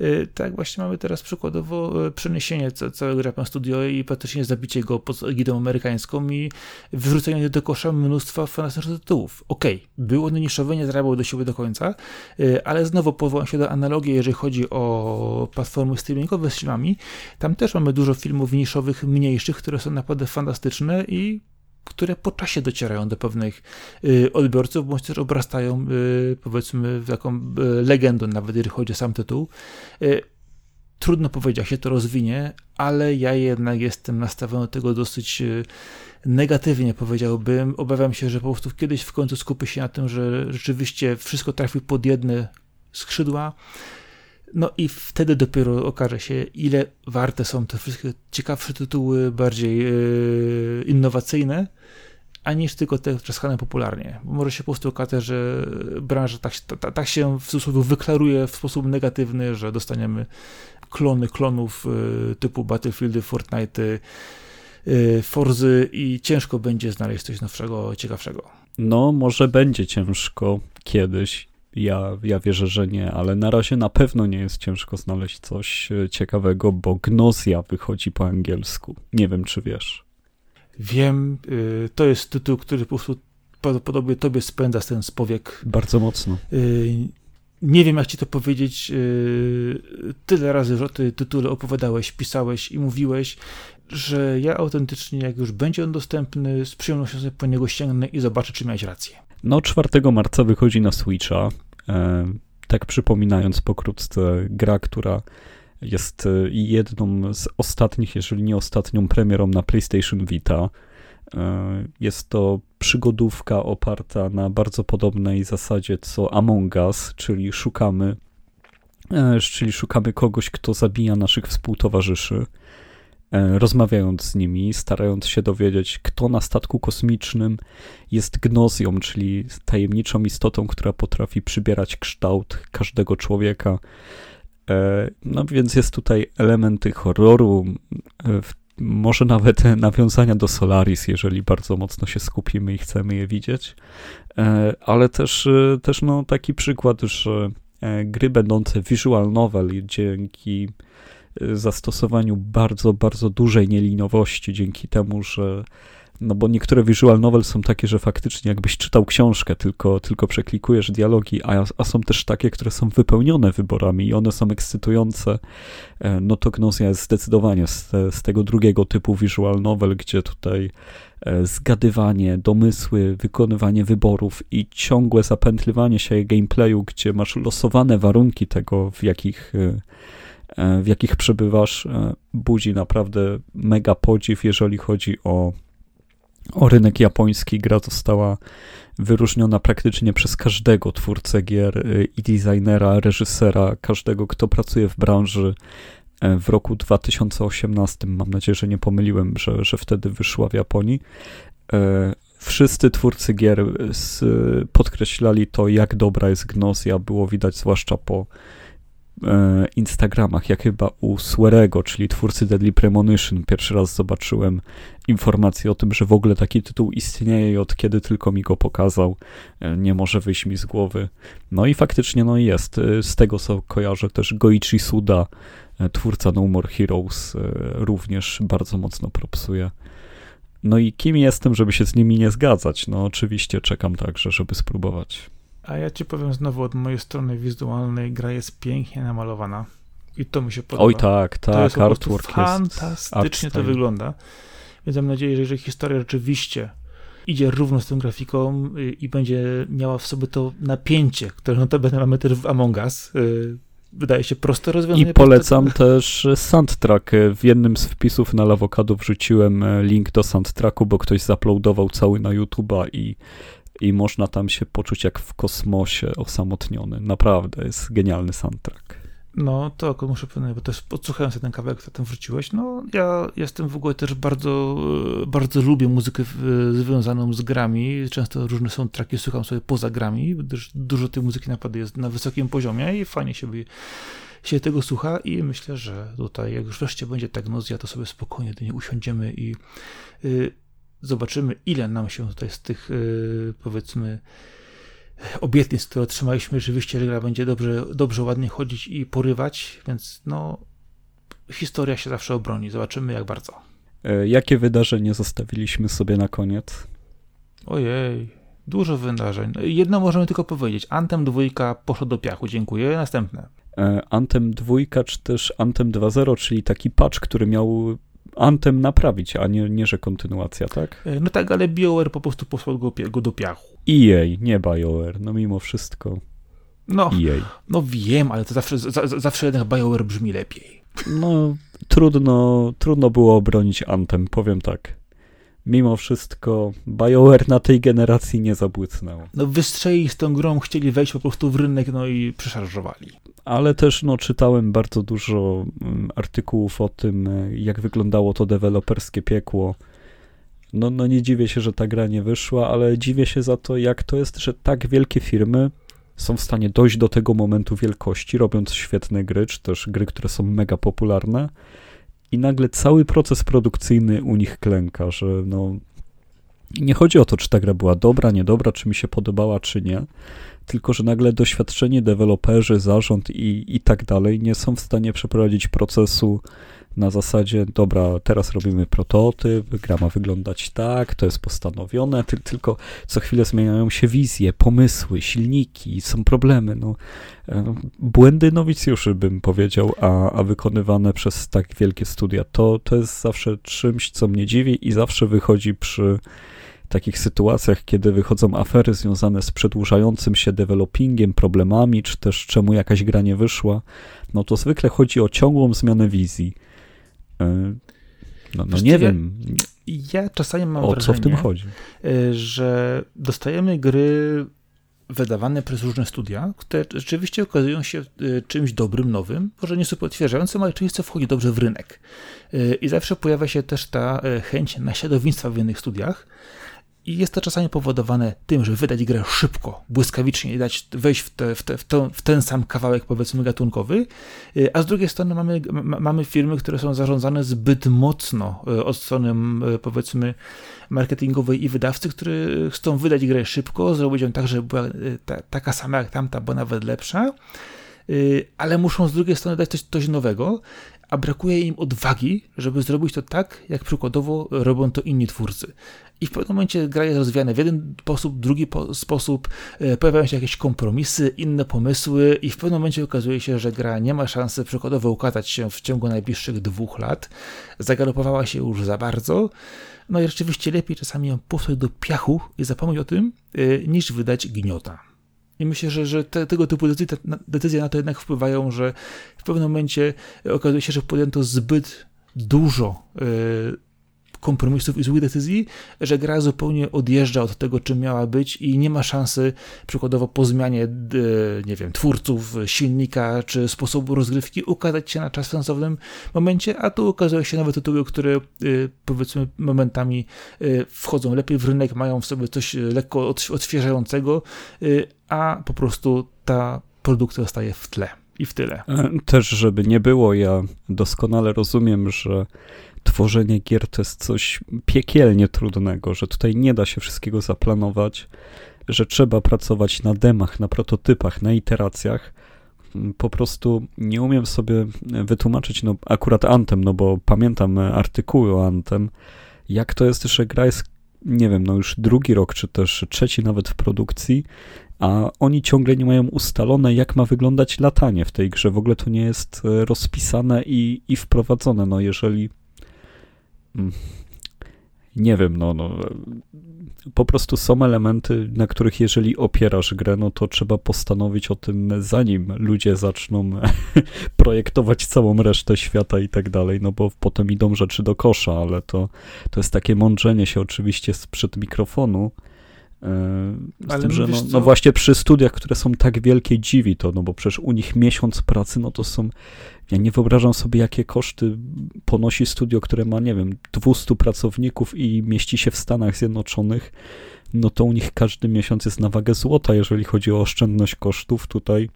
y, tak właśnie mamy teraz przykładowo y, przeniesienie całego Japan Studio i praktycznie zabicie go pod egidą amerykańską i wyrzucenie do kosza mnóstwa fantastycznych tytułów. Okej, okay, był on niszowy, nie zarabiał do siebie do końca, y, ale znowu powołam się do analogii, jeżeli chodzi o platformy streamingowe z filmami. Tam też mamy dużo filmów niszowych, mniejszych, które są naprawdę fantastyczne i które po czasie docierają do pewnych y, odbiorców, bądź też obrastają, y, powiedzmy, w taką y, legendą, nawet jeżeli chodzi o sam tytuł. Trudno powiedzieć, jak się to rozwinie, ale ja jednak jestem nastawiony do tego dosyć negatywnie, powiedziałbym. Obawiam się, że po prostu kiedyś w końcu skupię się na tym, że rzeczywiście wszystko trafi pod jedne skrzydła. No i wtedy dopiero okaże się, ile warte są te wszystkie ciekawsze tytuły, bardziej yy, innowacyjne, aniż tylko te trzaskane popularnie. Może się po prostu okazać, że branża tak, tak, tak się w cudzysłowie wyklaruje w sposób negatywny, że dostaniemy klony klonów yy, typu Battlefieldy, Fortnite, y, Forzy i ciężko będzie znaleźć coś nowszego, ciekawszego. No, może będzie ciężko kiedyś. Ja, ja wierzę, że nie, ale na razie na pewno nie jest ciężko znaleźć coś e, ciekawego, bo Gnosia wychodzi po angielsku. Nie wiem, czy wiesz. Wiem, y, to jest tytuł, który po prostu prawdopodobnie tobie spędza ten spowiek. Bardzo mocno. Y, nie wiem, jak ci to powiedzieć. Tyle razy że o tej tytule opowiadałeś, pisałeś i mówiłeś, że ja autentycznie, jak już będzie on dostępny, z przyjemnością sobie po niego sięgnę i zobaczę, czy miałeś rację. No, 4 marca wychodzi na Switcha. E, tak przypominając pokrótce, gra, która jest e, jedną z ostatnich, jeżeli nie ostatnią premierą na PlayStation Vita. E, jest to przygodówka oparta na bardzo podobnej zasadzie co Among Us, czyli szukamy, czyli szukamy kogoś, kto zabija naszych współtowarzyszy. E, rozmawiając z nimi, starając się dowiedzieć, kto na statku kosmicznym jest gnozją, czyli tajemniczą istotą, która potrafi przybierać kształt każdego człowieka. E, no więc jest tutaj elementy horroru, e, może nawet *laughs* nawiązania do Solaris, jeżeli bardzo mocno się skupimy i chcemy je widzieć, ale też, też no, taki przykład, że gry będące visual novel dzięki zastosowaniu bardzo, bardzo dużej nielinowości dzięki temu, że no bo niektóre visual novel są takie, że faktycznie jakbyś czytał książkę, tylko, tylko przeklikujesz dialogi, a, a są też takie, które są wypełnione wyborami i one są ekscytujące. E, no to Gnosia jest zdecydowanie z, z tego drugiego typu visual novel, gdzie tutaj e, zgadywanie, domysły, wykonywanie wyborów i ciągłe zapętlywanie się gameplayu, gdzie masz losowane warunki tego, w jakich E, w jakich przebywasz, e, budzi naprawdę mega podziw, jeżeli chodzi o, o rynek japoński. Gra została wyróżniona praktycznie przez każdego twórcę gier e, i designera, reżysera, każdego, kto pracuje w branży w roku 2018. Mam nadzieję, że nie pomyliłem, że, że wtedy wyszła w Japonii. Wszyscy twórcy gier podkreślali to, jak dobra jest Gnosia. Było widać zwłaszcza po E, Instagramach, jak chyba u Swerego, czyli twórcy Deadly Premonition, pierwszy raz zobaczyłem informację o tym, że w ogóle taki tytuł istnieje i od kiedy tylko mi go pokazał, e, nie może wyjść mi z głowy. No i faktycznie no jest. E, z tego co kojarzę też Goichi Suda, twórca No More Heroes, również bardzo mocno propsuje. No i kim jestem, żeby się z nimi nie zgadzać? No oczywiście czekam także, żeby spróbować. A ja ci powiem znowu od mojej strony wizualnej, gra jest pięknie namalowana. I to mi się podoba. Oj tak, tak, to jest artwork fantastycznie jest to wygląda. Więc mam nadzieję, że historia rzeczywiście idzie równo z tą grafiką y, i będzie miała w sobie to napięcie, które notabene mamy też w Among Us. Y, wydaje się proste rozwiązanie. I polecam proste... też soundtrack. W jednym z wpisów na Lawokado wrzuciłem e, link do soundtracku, bo ktoś zaploadował cały na YouTube'a i i można tam się poczuć jak w kosmosie osamotniony. Naprawdę, jest genialny soundtrack. No, to muszę powiedzieć, bo też podsłuchałem sobie ten kawałek, który tam wrzuciłeś. No, ja jestem w ogóle też bardzo, bardzo lubię muzykę związaną z grami. Często różne są traki, słucham sobie poza grami, gdyż dużo tej muzyki naprawdę jest na wysokim poziomie i fajnie się, się tego słucha i myślę, że tutaj, jak już wreszcie będzie tagnozja, to sobie spokojnie do niej usiądziemy i y, Zobaczymy, ile nam się tutaj z tych, y, powiedzmy, obietnic, które otrzymaliśmy, rzeczywiście gra będzie dobrze, dobrze, ładnie chodzić i porywać, więc no, historia się zawsze obroni. Zobaczymy, jak bardzo. E, jakie wydarzenie zostawiliśmy sobie na koniec? Ojej, dużo wydarzeń. Jedno możemy tylko powiedzieć. Antem 2 poszło do piachu, dziękuję. Następne. E, Antem 2 czy też Antem 2.0, czyli taki patch, który miał Antem naprawić, a nie, nie, że kontynuacja, tak? E, no tak, ale BioWare po prostu posłał go, go do piachu. EA, nie BioWare, no mimo wszystko. No, EA. no wiem, ale to zawsze, za, zawsze jednak BioWare brzmi lepiej. No, trudno, trudno było obronić Antem, powiem tak. Mimo wszystko BioWare na tej generacji nie zabłysnął. No wystrzeli z tą grą, chcieli wejść po prostu w rynek, no i przeszarżowali ale też no, czytałem bardzo dużo mm, artykułów o tym, e, jak wyglądało to deweloperskie piekło. No, no nie dziwię się, że ta gra nie wyszła, ale dziwię się za to, jak to jest, że tak wielkie firmy są w stanie dojść do tego momentu wielkości, robiąc świetne gry, czy też gry, które są mega popularne i nagle cały proces produkcyjny u nich klęka, że no nie chodzi o to, czy ta gra była dobra, niedobra, czy mi się podobała, czy nie, tylko że nagle doświadczeni deweloperzy, zarząd i, i tak dalej nie są w stanie przeprowadzić procesu na zasadzie, dobra, teraz robimy prototyp, gra ma wyglądać tak, to jest postanowione, ty, tylko co chwilę zmieniają się wizje, pomysły, silniki, są problemy, no, e, błędy nowicjuszy bym powiedział, a, a wykonywane przez tak wielkie studia, to, to jest zawsze czymś, co mnie dziwi i zawsze wychodzi przy takich sytuacjach, kiedy wychodzą afery związane z przedłużającym się developingiem, problemami, czy też czemu jakaś gra nie wyszła, no to zwykle chodzi o ciągłą zmianę wizji. E, no, no nie wiem. Ja czasami mam o wrażenie, co w tym chodzi, e, że dostajemy gry wydawane przez różne studia, które rzeczywiście okazują się e, czymś dobrym, nowym, może nie super otwierającym, ale czymś, co wchodzi dobrze w rynek. I zawsze pojawia się też ta chęć naśladownictwa w innych studiach, i jest to czasami powodowane tym, że wydać grę szybko, błyskawicznie i dać wejść w, te, w, te, w, to, w ten sam kawałek, powiedzmy, gatunkowy, y, a z drugiej strony mamy, mamy firmy, które są zarządzane zbyt mocno y, od strony, y, powiedzmy, marketingowej i wydawcy, którzy chcą wydać grę szybko, zrobić ją tak, żeby była ta, taka sama jak tamta, bo nawet lepsza, ale muszą z drugiej strony dać coś, coś nowego, a brakuje im odwagi, żeby zrobić to tak, jak przykładowo robią to inni twórcy. I w pewnym momencie gra jest rozwijana w jeden sposób, drugi po sposób, e, pojawiają się jakieś kompromisy, inne pomysły i w pewnym momencie okazuje się, że gra nie ma szansy przykładowo ukazać się w ciągu najbliższych dwóch lat. Zagalopowała się już za bardzo. No i rzeczywiście lepiej czasami ją posłać do piachu i zapomnieć o tym, e, niż wydać gniota. I myślę, że, że te, tego typu decyzje, decyzje na to jednak wpływają, że w pewnym momencie okazuje się, że podjęto zbyt dużo e, kompromisów i złych decyzji, że gra zupełnie odjeżdża od tego, czym miała być i nie ma szansy, przykładowo po zmianie, e, nie wiem, twórców, silnika czy sposobu rozgrywki, ukazać się na czas sensownym momencie, a tu ukazują się nowe tytuły, które e, powiedzmy momentami e, wchodzą lepiej w rynek, mają w sobie coś lekko odświeżającego, a po prostu ta produkcja zostaje w tle i w tyle. Też, żeby nie było, ja doskonale rozumiem, że tworzenie gier to jest coś piekielnie trudnego, że tutaj nie da się wszystkiego zaplanować, że trzeba pracować na demach, na prototypach, na iteracjach. Po prostu nie umiem sobie wytłumaczyć, no akurat Antem, no bo pamiętam artykuły o Antem, jak to jest, że gra jest, nie wiem, no już drugi rok, czy też trzeci nawet w produkcji, a oni ciągle nie mają ustalone, jak ma wyglądać latanie w tej grze. W ogóle to nie jest rozpisane i, i wprowadzone. No jeżeli Mm. Nie wiem, no, no, po prostu są elementy, na których jeżeli opierasz grę, no to trzeba postanowić o tym, zanim ludzie zaczną *laughs* projektować całą resztę świata i tak dalej, no bo potem idą rzeczy do kosza, ale to, to jest takie mądrzenie się oczywiście sprzed mikrofonu, z Ale tym, że no, no, właśnie przy studiach, które są tak wielkie, dziwi to, no bo przecież u nich miesiąc pracy, no to są ja nie wyobrażam sobie, jakie koszty ponosi studio, które ma, nie wiem, 200 pracowników i mieści się w Stanach Zjednoczonych. No to u nich każdy miesiąc jest na wagę złota, jeżeli chodzi o oszczędność kosztów. Tutaj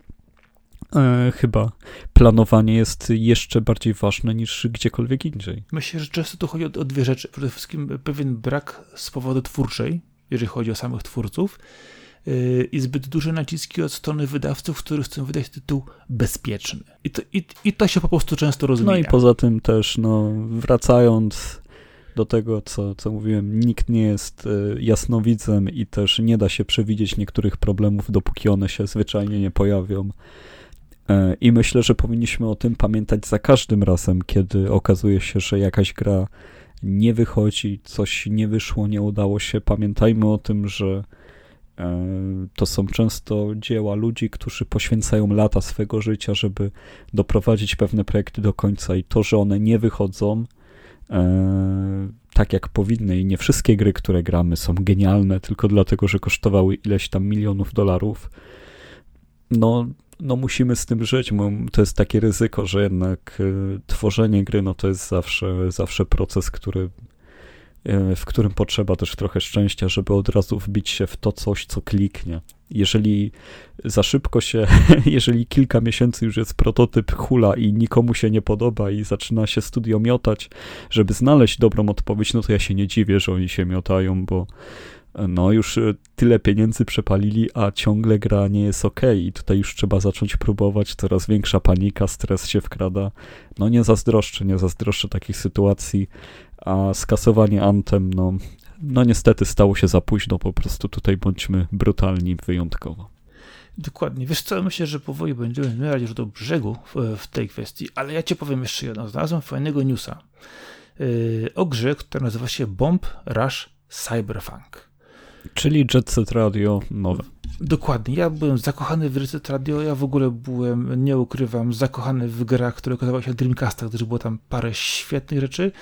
e, chyba planowanie jest jeszcze bardziej ważne niż gdziekolwiek indziej. Myślę, że często tu chodzi o, o dwie rzeczy. Przede wszystkim pewien brak swobody twórczej, jeżeli chodzi o samych twórców i zbyt duże naciski od strony wydawców, którzy chcą wydać tytuł bezpieczny. I to, i, i to się po prostu często rozmija. No i poza tym też, no, wracając do tego, co, co mówiłem, nikt nie jest e, jasnowidzem i też nie da się przewidzieć niektórych problemów, dopóki one się zwyczajnie nie pojawią. E, I myślę, że powinniśmy o tym pamiętać za każdym razem, kiedy okazuje się, że jakaś gra nie wychodzi, coś nie wyszło, nie udało się. Pamiętajmy o tym, że E, to są często dzieła ludzi, którzy poświęcają lata swego życia, żeby doprowadzić pewne projekty do końca. I to, że one nie wychodzą e, tak jak powinny. I nie wszystkie gry, które gramy są genialne tylko dlatego, że kosztowały ileś tam milionów dolarów, no, no musimy z tym żyć. To jest takie ryzyko, że jednak e, tworzenie gry, no to jest zawsze, zawsze proces, który e, w którym potrzeba też trochę szczęścia, żeby od razu wbić się w to coś, co kliknie. Jeżeli za szybko się, *laughs* jeżeli kilka miesięcy już jest prototyp hula i nikomu się nie podoba i zaczyna się studio miotać, żeby znaleźć dobrą odpowiedź, no to ja się nie dziwię, że oni się miotają, bo no już e, tyle pieniędzy przepalili, a ciągle gra nie jest ok i tutaj już trzeba zacząć próbować, coraz większa panika, stres się wkrada. No nie zazdroszczę, nie zazdroszczę takich sytuacji, a skasowanie Antem, no, no niestety stało się za późno, po prostu tutaj bądźmy brutalni wyjątkowo. Dokładnie. Wiesz co, myślę, że powoli będziemy zmierzać już do brzegu w, tej kwestii, ale ja ci powiem jeszcze jedno. Znalazłem fajnego newsa yy, o grze, która nazywa się Bomb Rush Cyberpunk. Czyli Jet Set Radio nowe. Dokładnie. Ja byłem zakochany w Jet Set Radio. Ja w ogóle byłem, nie ukrywam, zakochany w grach, które okazały się Dreamcasta, gdyż było tam parę świetnych rzeczy.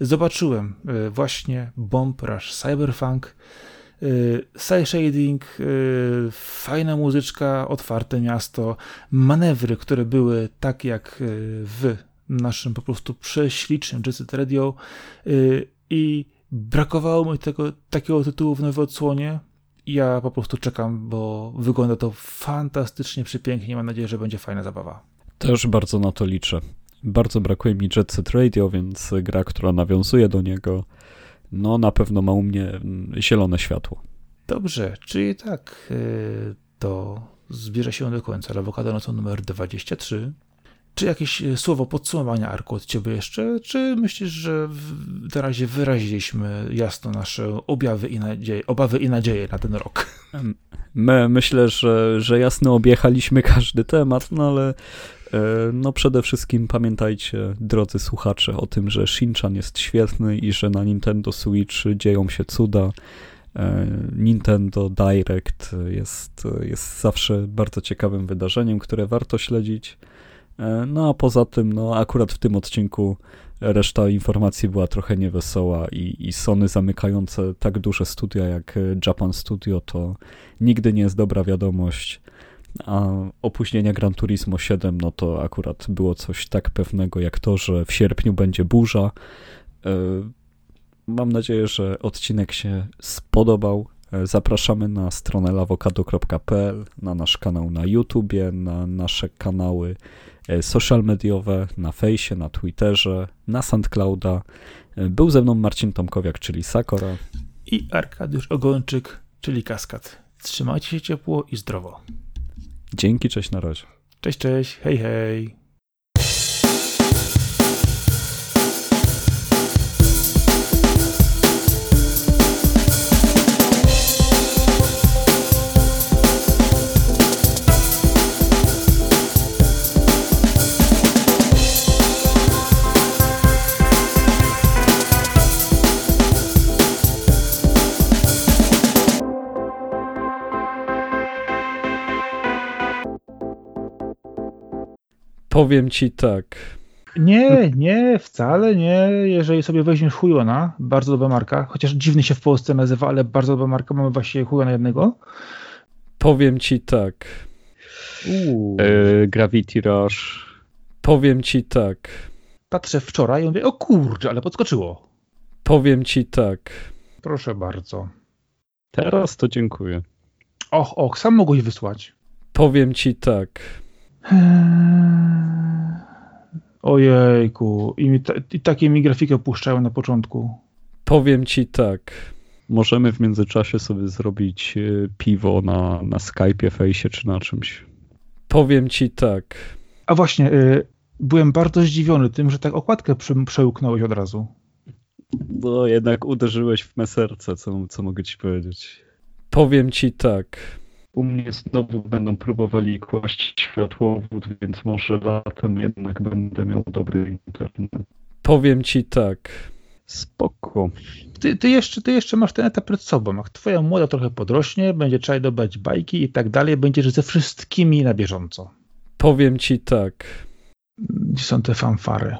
Zobaczyłem e, właśnie Bomb Rush Cyberpunk. Side shading, e, fajna muzyczka, otwarte miasto, manewry, które były tak jak e, w naszym po prostu prześlicznym Jet Set Radio i brakowało mi tego, takiego tytułu w nowej odsłonie. Ja po prostu czekam, bo wygląda to fantastycznie, przepięknie. Mam nadzieję, że będzie fajna zabawa. Też bardzo na to liczę. Bardzo brakuje mi Jet Set Radio, więc gra, która nawiązuje do niego, no na pewno ma u mnie mm, zielone światło. Dobrze, czyli tak, y, to zbliża się do końca. Awokado nocą numer 23. Czy jakieś e, słowo podsumowania, Arku, od ciebie jeszcze? Czy myślisz, że na razie wyraziliśmy jasno nasze objawy i nadzieje, obawy i nadzieje na ten rok? My myślę, że, że jasno objechaliśmy każdy temat, no ale e, no przede wszystkim pamiętajcie, drodzy słuchacze, o tym, że Shinchan jest świetny i że na Nintendo Switch dzieją się cuda. E, Nintendo Direct jest, jest zawsze bardzo ciekawym wydarzeniem, które warto śledzić. E, no a poza tym, no akurat w tym odcinku reszta informacji była trochę niewesoła i, i Sony zamykające tak duże studia jak Japan Studio to nigdy nie jest dobra wiadomość. A opóźnienia Gran Turismo 7, no to akurat było coś tak pewnego jak to, że w sierpniu będzie burza. E, mam nadzieję, że odcinek się spodobał. E, zapraszamy na stronę lawokado.pl, na nasz kanał na YouTubie, na nasze kanały E, social mediowe, na fejsie, na Twitterze, na SoundClouda. E, był ze mną Marcin Tomkowiak, czyli Sakora. I Arkadiusz Ogończyk, czyli Kaskad. Trzymajcie się ciepło i zdrowo. Dzięki, cześć na razie. Cześć, cześć, hej, hej. Powiem ci tak. Nie, nie, wcale nie. Jeżeli sobie weźmiesz Huyona, bardzo dobra marka, chociaż dziwny się w Polsce nazywa, ale bardzo dobra marka, mamy właśnie Huyona jednego. Powiem ci tak. E, Gravity Rush. Powiem ci tak. Patrzę wczoraj i mówię, o kurczę, ale podskoczyło. Powiem ci tak. Proszę bardzo. Teraz to dziękuję. Och, och, sam mogłeś wysłać. Powiem ci tak. Ojejku, i, mi ta, i takie mi grafikę puszczają na początku. Powiem ci tak. Możemy w międzyczasie sobie zrobić e, piwo na, na Skype'ie, Fejsie czy na czymś. Powiem ci tak. A właśnie, y, byłem bardzo zdziwiony tym, że tak okładkę prze, przełknąłeś od razu. No, jednak uderzyłeś w me serce, co, co mogę ci powiedzieć. Powiem ci tak. U mnie znowu będą próbowali kłaść światłowód, więc może latem jednak będę miał dobry internet. Powiem ci tak. Spoko. Ty, ty, jeszcze, ty jeszcze masz ten etap przed sobą. Jak twoja młoda trochę podrośnie, będzie trzeba dobrać bajki i tak dalej, będziesz ze wszystkimi na bieżąco. Powiem ci tak. Gdzie są te fanfary?